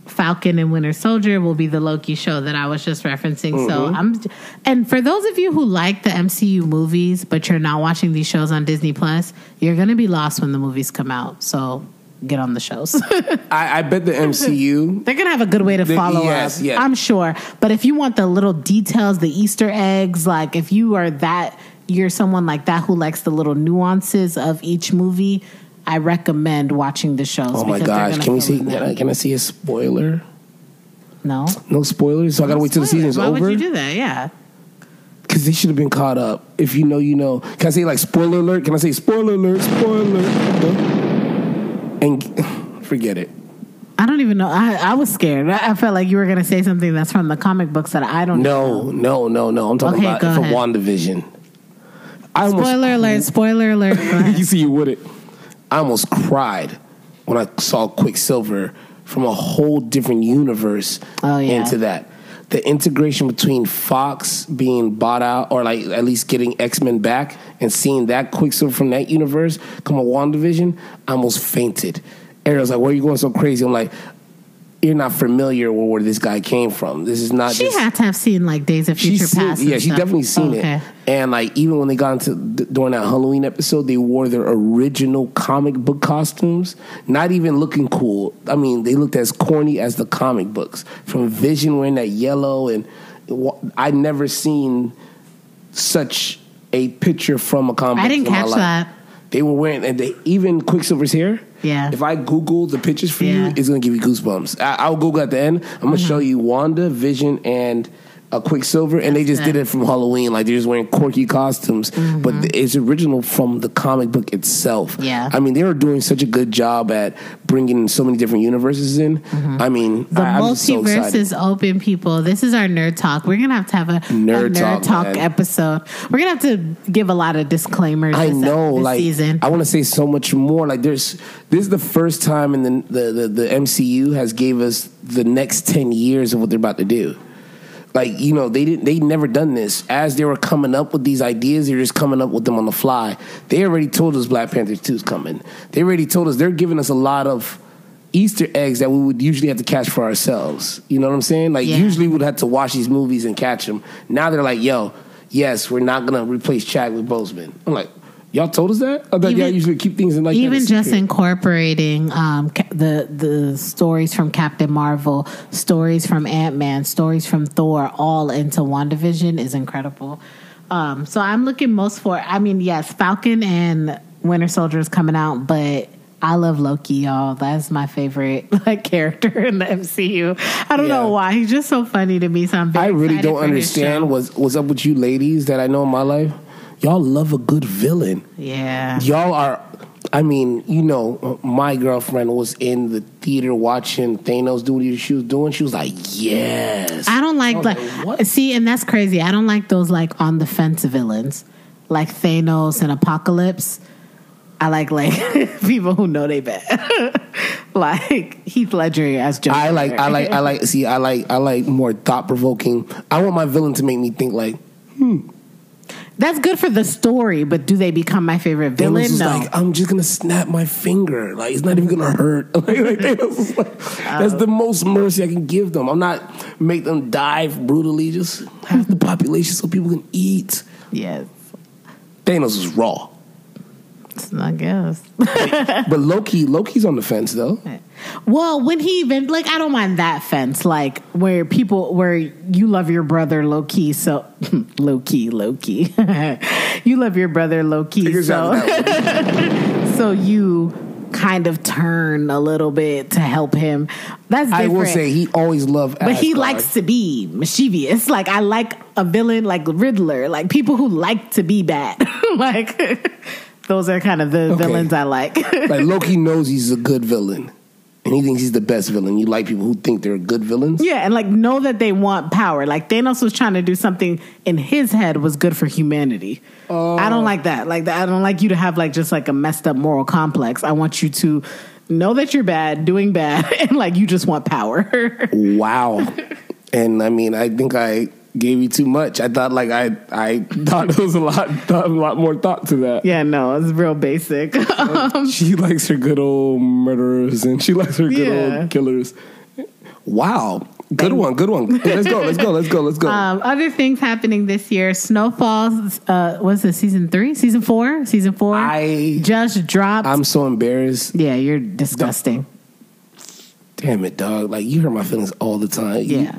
Falcon and Winter Soldier will be the Loki show that I was just referencing. So Mm-hmm. I'm, and for those of you who like the MCU movies, but you're not watching these shows on Disney Plus, you're gonna be lost when the movies come out. So get on the shows. I, I bet the MCU. They're gonna have a good way to The- follow yes, up. yes. I'm sure. But if you want the little details, the Easter eggs, like if you are that, you're someone like that who likes the little nuances of each movie. I recommend watching the shows. Oh my because gosh! Can we see? Can. I, can I see a spoiler? No, No spoilers. So I gotta wait till the Spoilers. season's Why over. would you do that? Yeah. Because they should have been caught up. If you know, you know. Can I say like spoiler alert? Can I say spoiler alert? Spoiler alert. And forget it. I don't even know. I, I was scared. I, I felt like you were going to say something that's from the comic books that I don't No, know. no, no, no. No. I'm talking Okay, about go for ahead. WandaVision. I almost, Spoiler alert! Spoiler alert! You see, you would it. I almost cried when I saw Quicksilver from a whole different universe Oh, yeah. into that. The integration between Fox being bought out, or like at least getting X Men back, and seeing that Quicksilver from that universe come on WandaVision, I almost fainted. Ariel's like, "Where are you going so crazy?" I'm like, "You're not familiar with where this guy came from. This is not She just." had to have seen like Days of Future She's seen, Past. yeah, stuff. definitely seen Okay. it. And like even when they got into during that Halloween episode, they wore their original comic book costumes, not even looking cool. I mean, they looked as corny as the comic books. From Vision wearing that yellow, and wa- I never seen such a picture from a comic. I didn't catch that. They were wearing, and they even Quicksilver's hair. Yeah. If I Google the pictures for Yeah. you, it's gonna give you goosebumps. I, I'll Google at the end. I'm gonna uh-huh. show you Wanda, Vision, and a Quicksilver, and they just That's did it. from Halloween. Like they're just wearing quirky costumes, but mm-hmm. it's original from the comic book itself. Yeah. I mean they were doing such a good job at bringing so many different universes in. Mm-hmm. I mean, The I, I'm so multiverse is open, people. This is our nerd talk. We're gonna have to have a Nerd a nerd talk, talk, episode. We're gonna have to give a lot of disclaimers. I know, like season. I want to say so much more. Like there's this is the first time in the, the the the MCU has gave us the next ten years of what they're about to do. Like you know they didn't they never done this as they were coming up with these ideas. They're just coming up with them on the fly. They already told us Black Panther two is coming. They already told us they're giving us a lot of. Easter eggs that we would usually have to catch for ourselves. You know what I'm saying? Like Yeah. usually we'd have to watch these movies and catch them. Now they're like, "Yo, yes, we're not gonna replace Chadwick Boseman." I'm like, "Y'all told us that? I thought y'all usually keep things in like even just incorporating um, ca- the the stories from Captain Marvel, stories from Ant Man, stories from Thor, all into WandaVision is incredible. Um, so I'm looking most for. I mean, yes, Falcon and Winter Soldier is coming out, but. I love Loki, y'all. That's my favorite like character in the MCU. I don't Yeah. know why. He's just so funny to me. So I really don't understand what's what's up with you ladies that I know in my life. Y'all love a good villain. Yeah. Y'all are. I mean, you know, my girlfriend was in the theater watching Thanos do what she was doing. She was like, "Yes." I don't like like what? see, and that's crazy. I don't like those like on the fence villains, like Thanos and Apocalypse. I like like people who know they bad, like Heath Ledger as Joker. I like, I like, I like. See, I like, I like more thought provoking. I want my villain to make me think like hmm, That's good for the story, but do they become my favorite Thanos villain? was No. like, I'm just gonna snap my finger. Like it's not even gonna hurt. like, like, Thanos like, that's the most mercy I can give them. I'm not make them die brutally. Just have the population so people can eat. yes, Thanos is raw, I guess. but Loki, Loki's on the fence though. Well, when he even like, I don't mind that fence, like where people where you love your brother low key, so low key, low key. you love your brother low key, so so you kind of turn a little bit to help him. That's I different. will say he always loved. but he likes to be mischievous. Like I like a villain like Riddler, like people who like to be bad. like those are kind of the Okay. villains I like. like Loki knows he's a good villain, and he thinks he's the best villain. You like people who think they're good villains. Yeah, and like know that they want power. Like Thanos was trying to do something in his head was good for humanity. I don't oh. like that. Like that I don't like you to have like just like a messed up moral complex. I want you to know that you're bad, doing bad, and like you just want power. Wow. and I mean, I think I gave you too much. I thought like I I thought there was a lot thought, a lot more thought to that. yeah, no, it's real basic. She likes her good old murderers and she likes her good Yeah. old killers. Wow. Good one, good one. Let's go, let's go, let's go, let's go. um, other things happening this year: Snowfall. Uh, was it season three? Season four? Season four? I- just dropped. I'm so embarrassed. yeah, you're disgusting. Damn it, dog. Like you hurt my feelings all the time. You-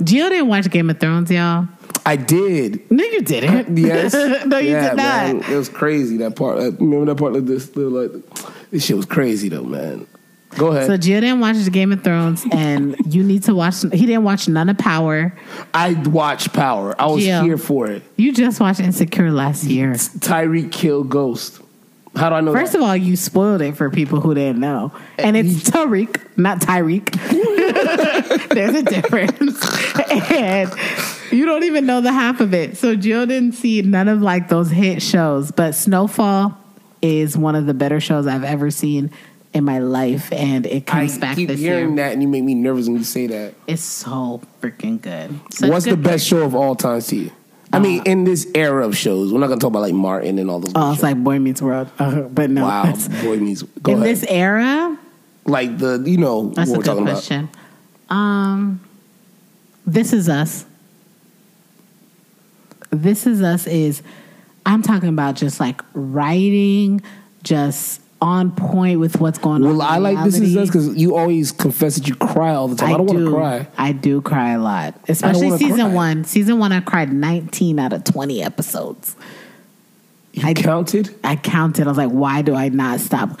Gio didn't watch Game of Thrones, y'all. I did. No, you didn't. Yes. no, you yeah, did not. Man, it was crazy that part. Uh, remember that part like this? Little, like this shit was crazy though, man. Go ahead. So Gio didn't watch the Game of Thrones, and you need to watch. He didn't watch none of Power. I watched Power. I was here for it. You just watched Insecure last year. Tyreek killed Ghost. How do I know? First that? of all, you spoiled it for people who didn't know, and it's eh, Tariq, not Tyreek. There's a difference, and you don't even know the half of it. So Gio didn't see none of like those hit shows, but Snowfall is one of the better shows I've ever seen in my life, and it I comes back keep this hearing year. that, and you make me nervous when you say that. It's so freaking good. Such What's the good best show of all time to you? I mean, in this era of shows, we're not gonna talk about like Martin and all those. Oh, it's like Boy Meets World, uh, but no. wow, boy meets. Go in ahead. this era, like the you know that's what a we're good talking question. Um, this is us. This is us is I'm talking about just like writing, just on point with what's going about. on. Well, I like this is us because you always confess that you cry all the time. I, don't want to cry. I do cry a lot, especially season cry. one. Season one, I cried 19 out of 20 episodes. You I- counted. I counted. I was like, why do I not stop?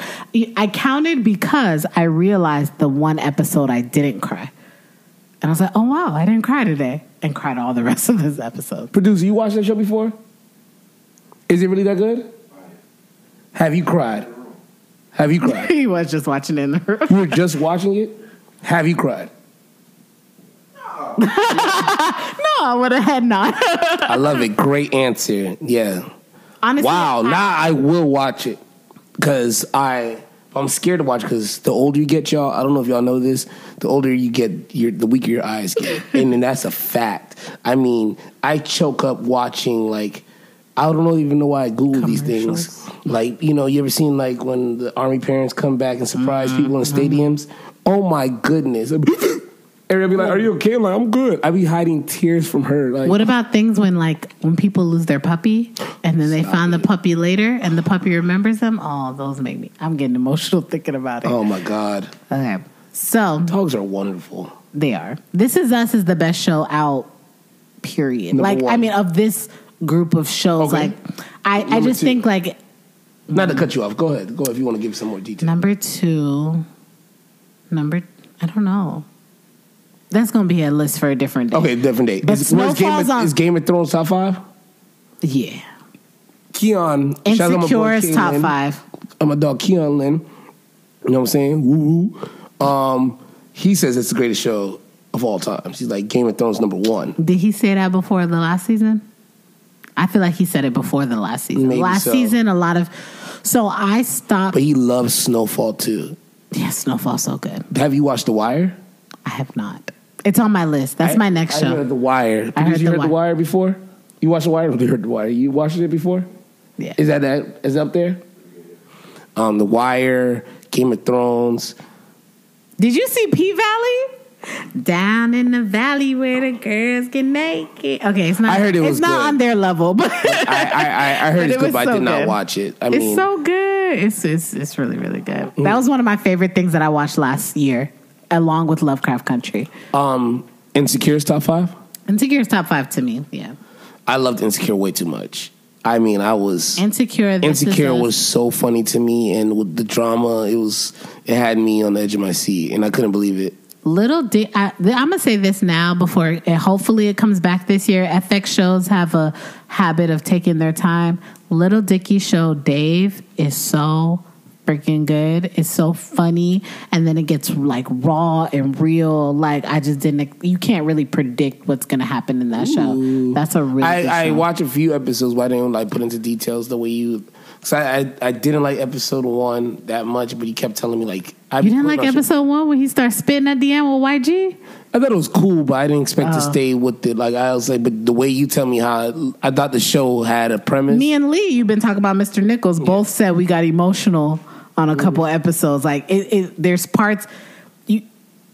I counted because I realized the one episode I didn't cry. And I was like, oh, wow, I didn't cry today. And cried all the rest of this episode. Producer, you watched that show before? Is it really that good? Have you cried? Have you cried? he was just watching it in the room. you were just watching it. Have you cried? No, no, I would have had not. I love it. Great answer. Yeah. Honestly, Wow. I- now I will watch it because I I'm scared to watch because the older you get, y'all. I don't know if y'all know this. The older you get, your the weaker your eyes get, and then that's a fact. I mean, I choke up watching like. I don't even know why I Google these things. Like, you know, you ever seen like when the army parents come back and surprise Mm-hmm. people in stadiums? Oh my goodness. Everybody be like, Are you okay? I'm like, I'm good. I be hiding tears from her. Like What about things when like when people lose their puppy and then they find the puppy later and the puppy remembers them? Oh, those make me. I'm getting emotional thinking about it. Oh my God. Okay, so Dogs are wonderful. They are. This Is Us is the best show out. Period. Number like I mean, of this group of shows, Okay. like I, I just two. think like Not to cut you off. Go ahead. Go ahead if you want to give some more detail. number two, number I don't know. That's gonna be a list for a different day. Okay, different day. But Is, Game, of, on- is Game of Thrones top five? Yeah. Keon. shout my boy Insecure is top five. I'm a dog, Keon Lynn. You know what I'm saying? Woo woo. Um, he says it's the greatest show of all time. He's like Game of Thrones number one. Did he say that before the last season? I feel like he said it before the last season. Maybe last so. season, a lot of. So I stopped. But he loves Snowfall too. yeah, Snowfall's so good. Have you watched The Wire? I have not. It's on my list. That's I- my next I show. heard The Wire. I heard Did you The heard The Wire. Wire before? You watched The Wire? You heard The Wire. You watched it before? yeah. Is that that? Is it up there? Um, The Wire, Game of Thrones. Did you see P Valley? Down in the valley where the girls get naked. Okay, it's not. I heard it was It's not on their level, but I, I, I, I heard it's it good, was but I so did not watch it. I mean, it's so good. It's it's it's really really good. Mm. That was one of my favorite things that I watched last year, along with Lovecraft Country. um, Insecure's top five. Insecure's top five to me. Yeah, I loved Insecure way too much. I mean, I was Insecure. Insecure a- was so funny to me, and with the drama, it was it had me on the edge of my seat, and I couldn't believe it. Little Dick, I, I'm gonna say this now before, it, hopefully it comes back this year. FX shows have a habit of taking their time. Little Dicky show Dave is so freaking good. It's so funny, and then it gets like raw and real. Like I just didn't. You can't really predict what's gonna happen in that show. That's a really. good I, I watched a few episodes, but I didn't like put into details the way you. Cause I, I I didn't like episode one that much, but he kept telling me like I You didn't like episode one when he starts spitting at the end with YG? I thought it was cool, but I didn't expect Oh. to stay with it. Like I was like, but the way you tell me how, I thought the show had a premise. Me and Lee, you've been talking about Mr. Nichols. Both said we got emotional on a mm. couple episodes. Like it, it there's parts. You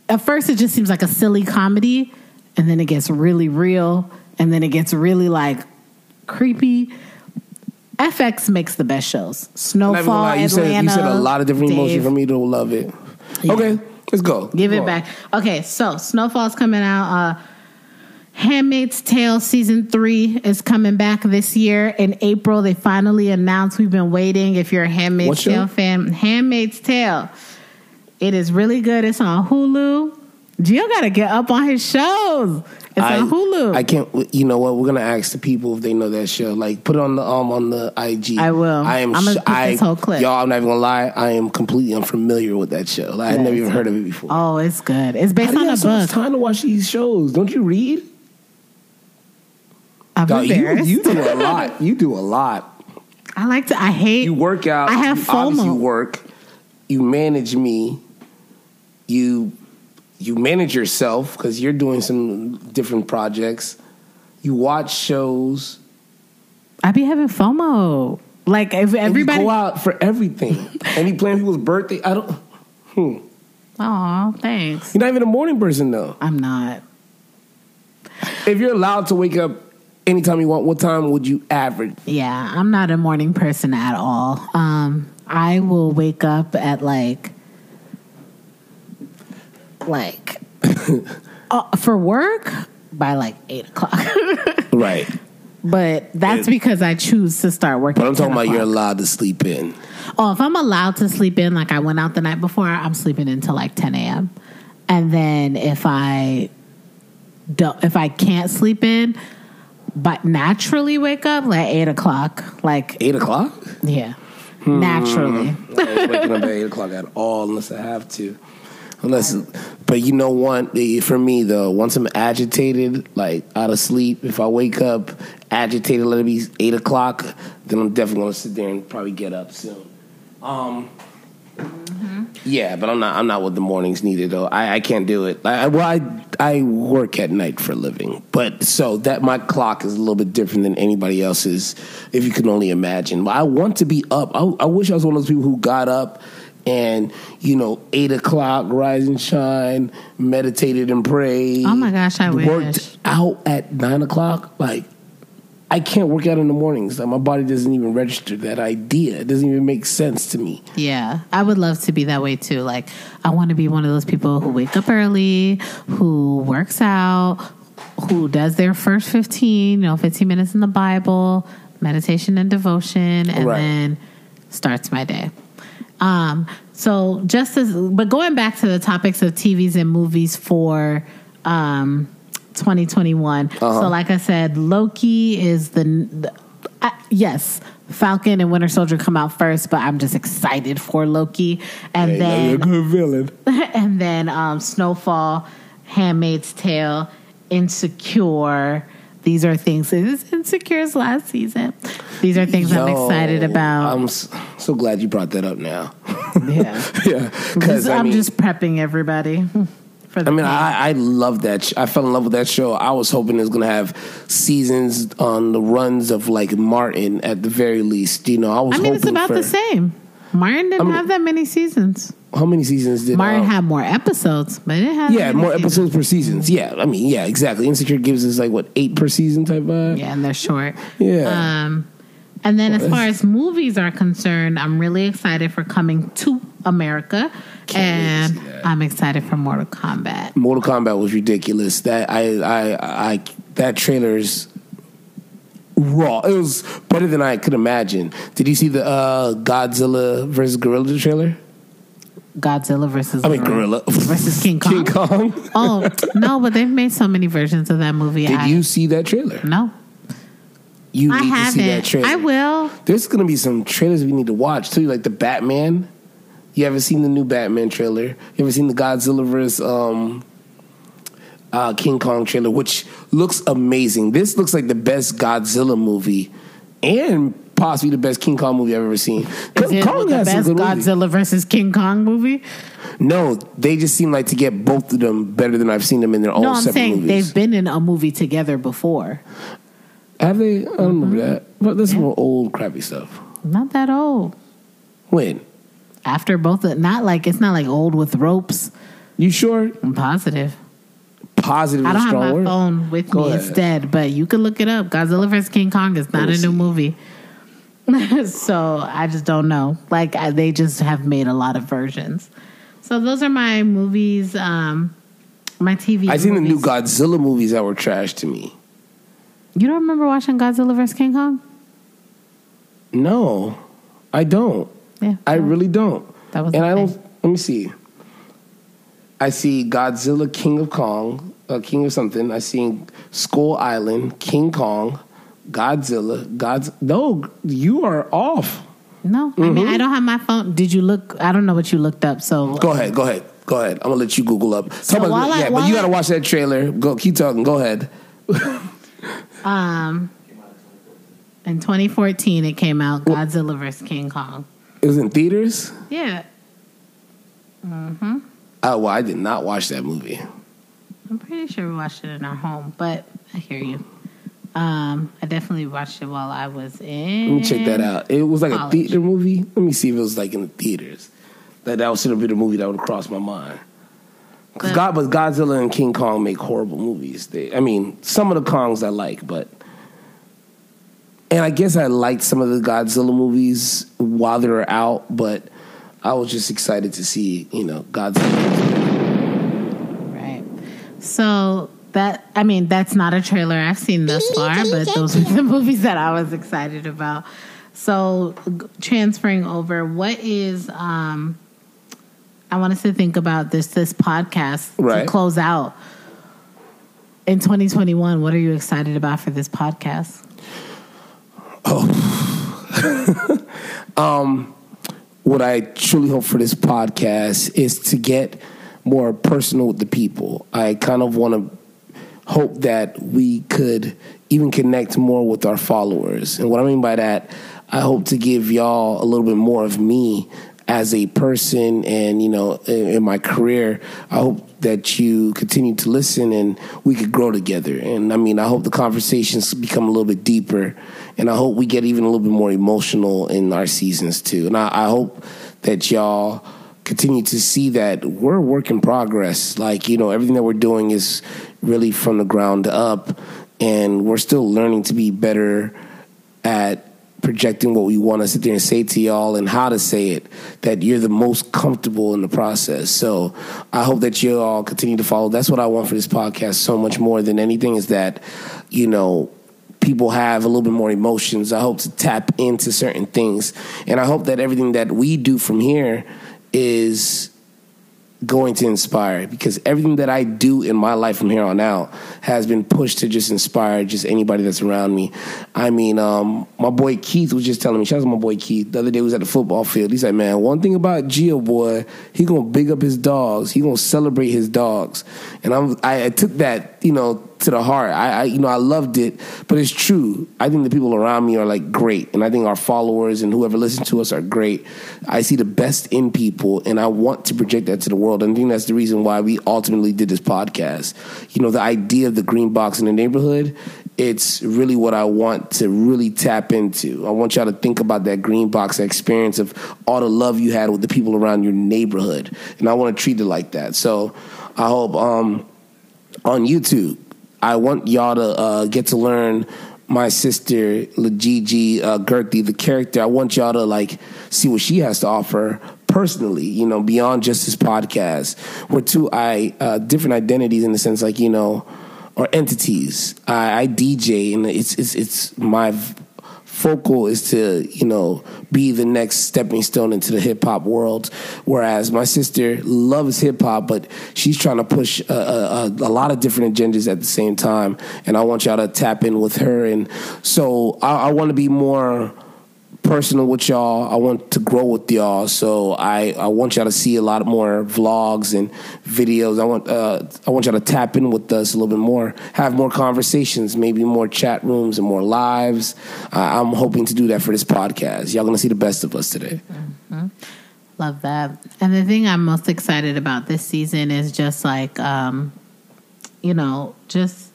at first it just seems like a silly comedy, and then it gets really real, and then it gets really like creepy. FX makes the best shows. I'm not even gonna Snowfall, lie, you said Atlanta. you said a lot of different Dave. emotions for me to love it. Yeah. Okay, let's go. Give Go it on. back. Okay, so Snowfall's coming out. Uh, Handmaid's Tale season three is coming back this year in April. They finally announced. We've been waiting. If you're a Handmaid's What show? Tale fan, Handmaid's Tale. It is really good. It's on Hulu. Gio got to get up on his shows. It's I, on Hulu. I can't. You know what? We're gonna ask the people if they know that show. Like, put it on the um on the IG. I will. I am. I'm gonna sh- I, this whole clip. Y'all, I'm not even gonna lie. I am completely unfamiliar with that show. Like, I Yeah, never even heard of it before. oh, it's good. It's How based you on a so much book. time to watch these shows? Don't you read? I'm Dog, you, embarrassed. you do a lot. You do a lot. I like to. I hate. You work out. I have you FOMO. work. You manage me. You you manage yourself because you're doing some different projects. You watch shows. I be having FOMO. Like if and everybody. you go out for everything. and you plan people's birthday. I don't. Hmm. Oh, thanks. You're not even a morning person though. I'm not. If you're allowed to wake up anytime you want, what time would you average? Yeah, I'm not a morning person at all. Um, I will wake up at like, like, uh, for work by like eight o'clock. Right. but that's because I choose to start working. But I'm talking 10 about you're allowed to sleep in. Oh, if I'm allowed to sleep in, like I went out the night before, I'm sleeping until like 10 a.m. And then if I don't, if I can't sleep in, but naturally wake up like eight o'clock, like Eight o'clock? yeah, Hmm. naturally. I ain't waking up at eight o'clock at all unless I have to. Unless, but you know what? eh, For me though, once I'm agitated, like out of sleep, if I wake up agitated, let it be eight o'clock, then I'm definitely gonna sit there and probably get up soon. Um, yeah, but I'm not. I'm not with the mornings neither though. I, I can't do it. I, I- well, I I work at night for a living, but so that my clock is a little bit different than anybody else's. If you can only imagine, I want to be up. I, I wish I was one of those people who got up and you know eight o'clock, rise and shine, meditated and prayed. Oh my gosh, I worked wish. out at nine o'clock. Like I can't work out in the mornings. Like my body doesn't even register that idea. It doesn't even make sense to me. Yeah, I would love to be that way too. Like, I want to be one of those people who wake up early, who works out, who does their first 15, you know, 15 minutes in the Bible, meditation and devotion, and Right. then starts my day. Um, so just as, but going back to the topics of TVs and movies for, um, 2021. So, like I said, Loki is the, the I, yes, Falcon and Winter Soldier come out first, but I'm just excited for Loki, and Hey, then good villain. and then um, Snowfall, Handmaid's Tale, Insecure. These are things. Is Insecure's last season. These are things I'm excited about. I'm so glad you brought that up now. yeah, yeah, because I I'm mean, just prepping everybody for. I mean, I, I love that. Sh- I fell in love with that show. I was hoping it was gonna have seasons on the runs of like Martin at the very least. You know, I was. I mean, it's about for, the same. Martin didn't mean- have that many seasons. How many seasons did Martin um, had more episodes, but it didn't Yeah, more seasons. episodes per seasons. Yeah, I mean, yeah, exactly. Insecure gives us like what eight per season type vibe. Yeah, and they're short. Yeah. Um, and then as far as movies are concerned, I'm really excited for coming to America, and. I'm excited for Mortal Kombat. Mortal Kombat was ridiculous. That I, I, I, that trailer's raw. It was better than I could imagine. Did you see the uh, Godzilla versus Gorilla trailer? Godzilla versus I mean, Gorilla versus King Kong. King Kong. Oh no, but they've made so many versions of that movie. Did I, you see that trailer? No, You I need to see that trailer. I will. There's gonna be some trailers we need to watch too, like the Batman. You haven't seen the new Batman trailer? You ever seen the Godzilla vs. Um, uh, King Kong trailer, which looks amazing. This looks like the best Godzilla movie, and possibly the best King Kong movie I've ever seen. Is it Kong the best. Godzilla versus King Kong movie? No, they just seem like to get both of them better than I've seen them in their own No, I'm separate saying movies. they've been in a movie together before. Have they? I don't remember that. But that's more old crappy stuff. Not that old. When? After both, of, not like it's not like old with ropes. You sure? I'm positive. Positive I is a don't have strong my word. phone with Go me. ahead. It's dead, but you can look it up. Godzilla vs King Kong is not a new see. movie. so I just don't know. Like I, they just have made a lot of versions. So those are my movies. Um, my TV. I seen the new movies. Godzilla movies that were trash to me. You don't remember watching Godzilla vs King Kong? No, I don't. Yeah, I that- really don't. That was and I don't. Let me see. I see Godzilla, King of Kong, uh, King of something. I see Skull Island, King Kong, Godzilla, God's. No, you are off. No, I mean I don't have my phone. Did you look? I don't know what you looked up. So Mm-hmm. Go ahead, go ahead, go ahead. I'm gonna let you Google up. Talk about- while I- yeah, but you gotta watch that trailer. Go, keep talking. Go ahead. Um, in 2014, it came out Godzilla vs King Kong. It was in theaters. Yeah, Mhm. Oh well, I did not watch that movie. I'm pretty sure we watched it in our home, but I hear you. Um, I definitely watched it while I was in. Let me check that out. It was like a theater movie. Let me see if it was like in the theaters. That that should have been a movie that would have crossed my mind. Because But- God, but Godzilla and King Kong make horrible movies. They, I mean, some of the Kongs I like, but and I guess I liked some of the Godzilla movies while they were out, but I was just excited to see you know Godzilla. Right. So that I mean that's not a trailer I've seen thus far, but those are the movies that I was excited about. So transferring over, what is um I want us to think about this this podcast Right. to close out. In 2021, what are you excited about for this podcast? Oh, um, what I truly hope for this podcast is to get more personal with the people. I kind of want to hope that we could even connect more with our followers. And what I mean by that, I hope to give y'all a little bit more of me as a person and you know in, in my career i hope that you continue to listen and we could grow together. And i mean i hope the conversations become a little bit deeper and i hope we get even a little bit more emotional in our seasons too. And i, I hope that y'all continue to see that we're a work in progress. Like you know everything that we're doing is really from the ground up and we're still learning to be better at projecting what we want to sit there and say to y'all and how to say it that you're the most comfortable in the process. So i hope that you all continue to follow. That's what i want for this podcast so much more than anything is that you know people have a little bit more emotions. I hope to tap into certain things. And i hope that everything that we do from here is going to inspire because everything that I do in my life from here on out has been pushed to just inspire just anybody that's around me. I mean, um, my boy Keith was just telling me, shout out to my boy Keith. The other day was at the football field. He's like, man, one thing about Gio boy, he gonna big up his dogs. He gonna celebrate his dogs. And I'm, I, I took that, you know, to the heart. I, I, you know, I loved it, but it's true. I think the people around me are like great, and I think our followers and whoever listens to us are great. I see the best in people, and I want to project that to the world. And I think that's the reason why we ultimately did this podcast. You know, the idea of the green box in the neighborhood. It's really what I want to really tap into. I want y'all to think about that green box experience of all the love you had with the people around your neighborhood, and I want to treat it like that. So, I hope. um on YouTube. I want y'all to uh, get to learn my sister LaGeeGee uh, Gertie, the character. I want y'all to like see what she has to offer personally. You know, beyond just this podcast. We're two I uh, different identities in the sense, like you know. Or entities. I, I DJ, and it's it's it's my focal is to you know be the next stepping stone into the hip hop world. Whereas my sister loves hip hop, but she's trying to push a, a, a lot of different agendas at the same time. And I want y'all to tap in with her. And so I, I want to be more personal with y'all. I want to grow with y'all, so I, I want y'all to see a lot more vlogs and videos. I want uh, I want y'all to tap in with us a little bit more, have more conversations, maybe more chat rooms and more lives. Uh, I'm hoping to do that for this podcast. Y'all gonna see the best of us today. Love that. And the thing I'm most excited about this season is just like, um, you know, just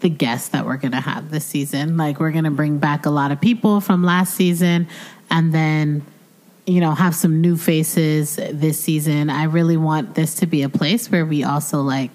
the guests that we're going to have this season. Like, we're going to bring back a lot of people from last season and then, you know, have some new faces this season. I really want this to be a place where we also like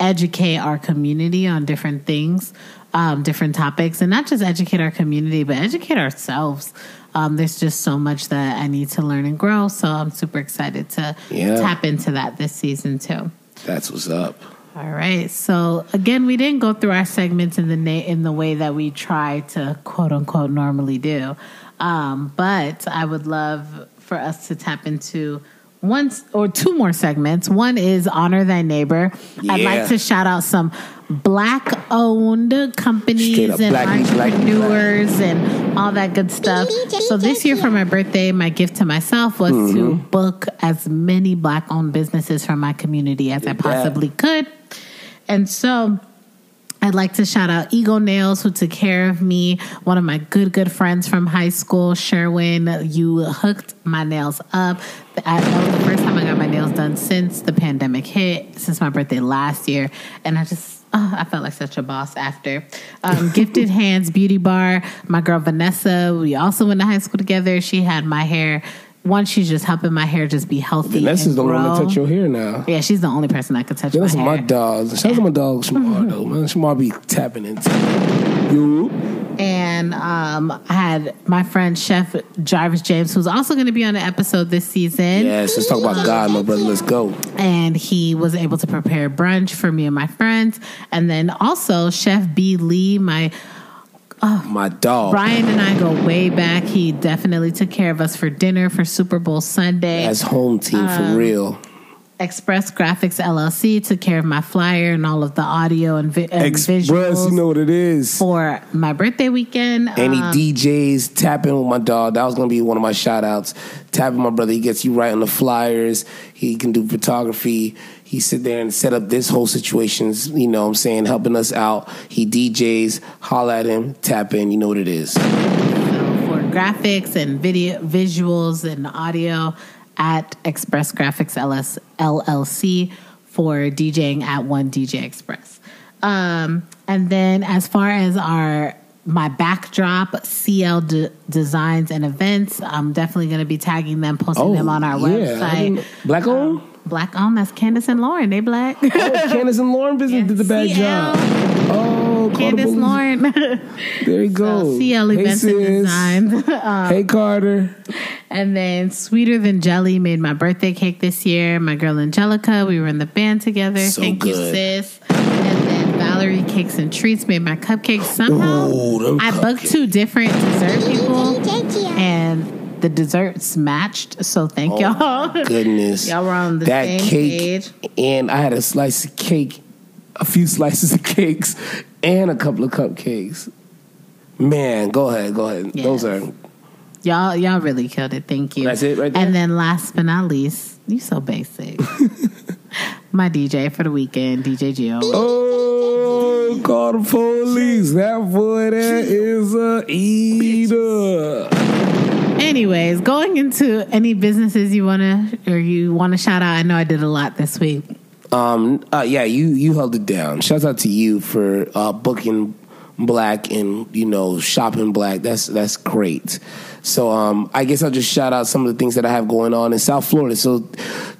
educate our community on different things, um, different topics, and not just educate our community, but educate ourselves. Um, there's just so much that I need to learn and grow. So I'm super excited to Yeah. tap into that this season too. That's what's up. All right. So again, we didn't go through our segments in the na- in the way that we try to quote unquote normally do, um, but I would love for us to tap into one or two more segments. One is honor thy neighbor. I'd like to shout out some black owned companies and black meets black black. entrepreneurs and all that good stuff. So this year for my birthday, my gift to myself was Mm-hmm. to book as many black owned businesses from my community as I that. possibly could. And so I'd like to shout out Eagle Nails, who took care of me. One of my good, good friends from high school, Sherwin. You hooked my nails up. I, that was the first time I got my nails done since the pandemic hit, since my birthday last year. And I just, oh, I felt like such a boss after. Um, Gifted Hands Beauty Bar. My girl Vanessa, we also went to high school together. She had my hair. One, she's just helping my hair just be healthy. Vanessa's the one that to touch your hair now. Yeah, she's the only person that could touch Yeah, my that's hair. my dog. Shout out to my dog Shamar though, man. Shamar be tapping into you. and um, I had my friend Chef Jarvis James, who's also going to be on the episode this season. Yes, let's talk about God, my brother. Let's go. And he was able to prepare brunch for me and my friends. And then also Chef B. Lee, my My dog. Brian and I go way back. He definitely took care of us for dinner for Super Bowl Sunday. As home team Um, for real. Express Graphics LLC took care of my flyer and all of the audio and, vi- and Express, visuals you know what it is. for my birthday weekend. Any Um, DJs tapping with my dog. That was gonna be one of my shout outs. Tapping my brother. He gets you right on the flyers. He can do photography. He sit there and set up this whole situations, you know what I'm saying, helping us out. He DJs, holla at him, tap in, you know what it is. So for graphics and video visuals and audio at Express Graphics LS, LLC for DJing at One DJ Express. Um, and then as far as our my backdrop CL D- designs and events, I'm definitely going to be tagging them, posting them on our Oh, yeah. Website. Black owned? Black on, that's Candace and Lauren. They black. Oh, Candace and Lauren business did the bad CL. job. Oh, Candace. Lauren. There you go. So CL Hey, sis. designs. Um, Hey Carter. And then Sweeter Than Jelly made my birthday cake this year. My girl Angelica, we were in the band together. So Thank you, sis. And then Valerie Cakes and Treats made my cupcakes. Somehow Ooh, I booked cupcakes. two different dessert people, the desserts matched. So thank oh y'all. Goodness. Y'all were on the that same cake, page. and I had a slice of cake, a few slices of cakes, and a couple of cupcakes. Man, go ahead, go ahead. Yes. Those are Y'all, y'all really killed it. Thank you. That's it right there? And then last but not least, you so basic. my DJ for the weekend, DJ Gio. oh, call the police. That boy there is a eater. Anyways, going into any businesses you want to or you want to shout out. I know I did a lot this week. Um, uh, yeah, you you held it down. Shout out to you for uh, booking black and you know shopping black. That's that's great. So um, I guess I'll just shout out some of the things that I have going on in South Florida. So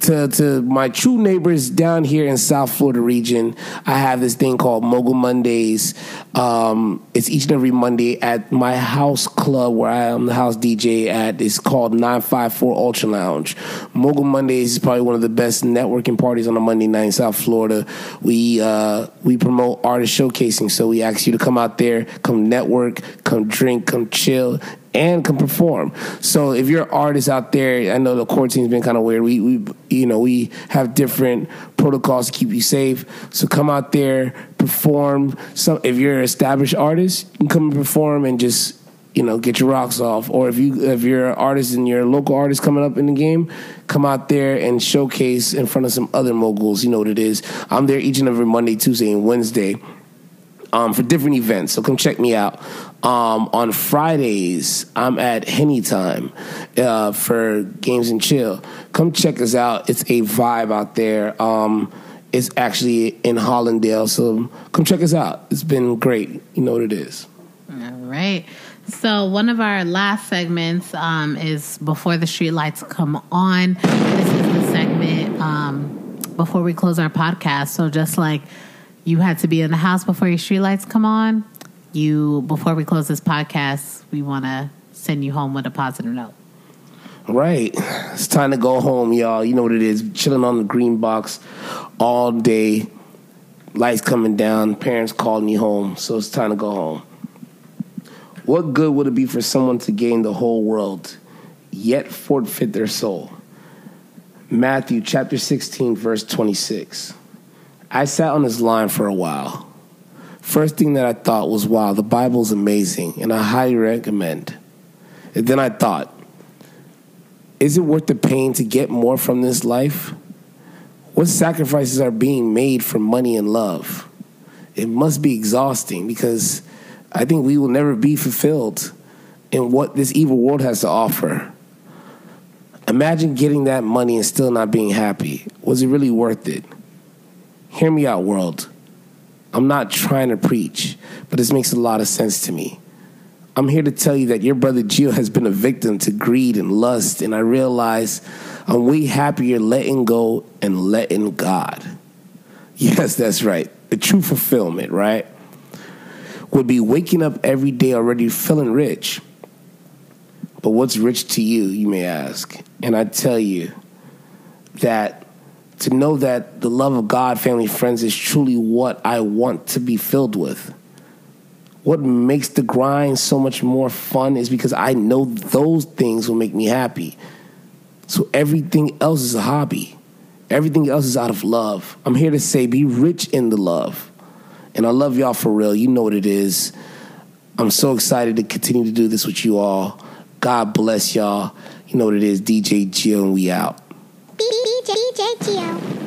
to to my true neighbors down here in South Florida region, I have this thing called Mogul Mondays. Um, it's each and every Monday at my house club where I am the house DJ at. It's called 954 Ultra Lounge. Mogul Mondays is probably one of the best networking parties on a Monday night in South Florida. We uh, we promote artist showcasing, so we ask you to come out there, come network, come drink, come chill, and can perform. So if you're an artist out there, I know the quarantine's been kind of weird. We, we, you know, we have different protocols to keep you safe. So come out there, perform. So if you're an established artist, you can come and perform and just, you know, get your rocks off. Or if you if you're an artist and you're a local artist coming up in the game, come out there and showcase in front of some other moguls. You know what it is. I'm there each and every Monday, Tuesday, and Wednesday um, for different events. So come check me out. Um, on Fridays, I'm at Henny Time uh, for Games and Chill. Come check us out. It's a vibe out there. Um, it's actually in Hollandale, so come check us out. It's been great. You know what it is. All right. So one of our last segments um, is before the street lights come on. This is the segment um, before we close our podcast. So just like you had to be in the house before your street lights come on, you before we close this podcast, we want to send you home with a positive note. Right. It's time to go home, y'all. You know what it is. Chilling on the green box all day. Lights coming down. Parents called me home. So it's time to go home. What good would it be for someone to gain the whole world, yet forfeit their soul? Matthew chapter 16, verse 26. I sat on this line for a while. First thing that I thought was, wow, the Bible's amazing, and I highly recommend. And then I thought, is it worth the pain to get more from this life? What sacrifices are being made for money and love? It must be exhausting because I think we will never be fulfilled in what this evil world has to offer. Imagine getting that money and still not being happy. Was it really worth it? Hear me out, world. I'm not trying to preach, but this makes a lot of sense to me. I'm here to tell you that your brother Gio has been a victim to greed and lust, and I realize I'm way happier letting go and letting God. Yes, that's right. The true fulfillment, right? Would be waking up every day already feeling rich. But what's rich to you, you may ask? And I tell you that to know that the love of God, family, friends is truly what I want to be filled with. What makes the grind so much more fun is because I know those things will make me happy. So everything else is a hobby. Everything else is out of love. I'm here to say be rich in the love. And I love y'all for real. You know what it is. I'm so excited to continue to do this with you all. God bless y'all. You know what it is. DJ Gio and we out. DJ Gio.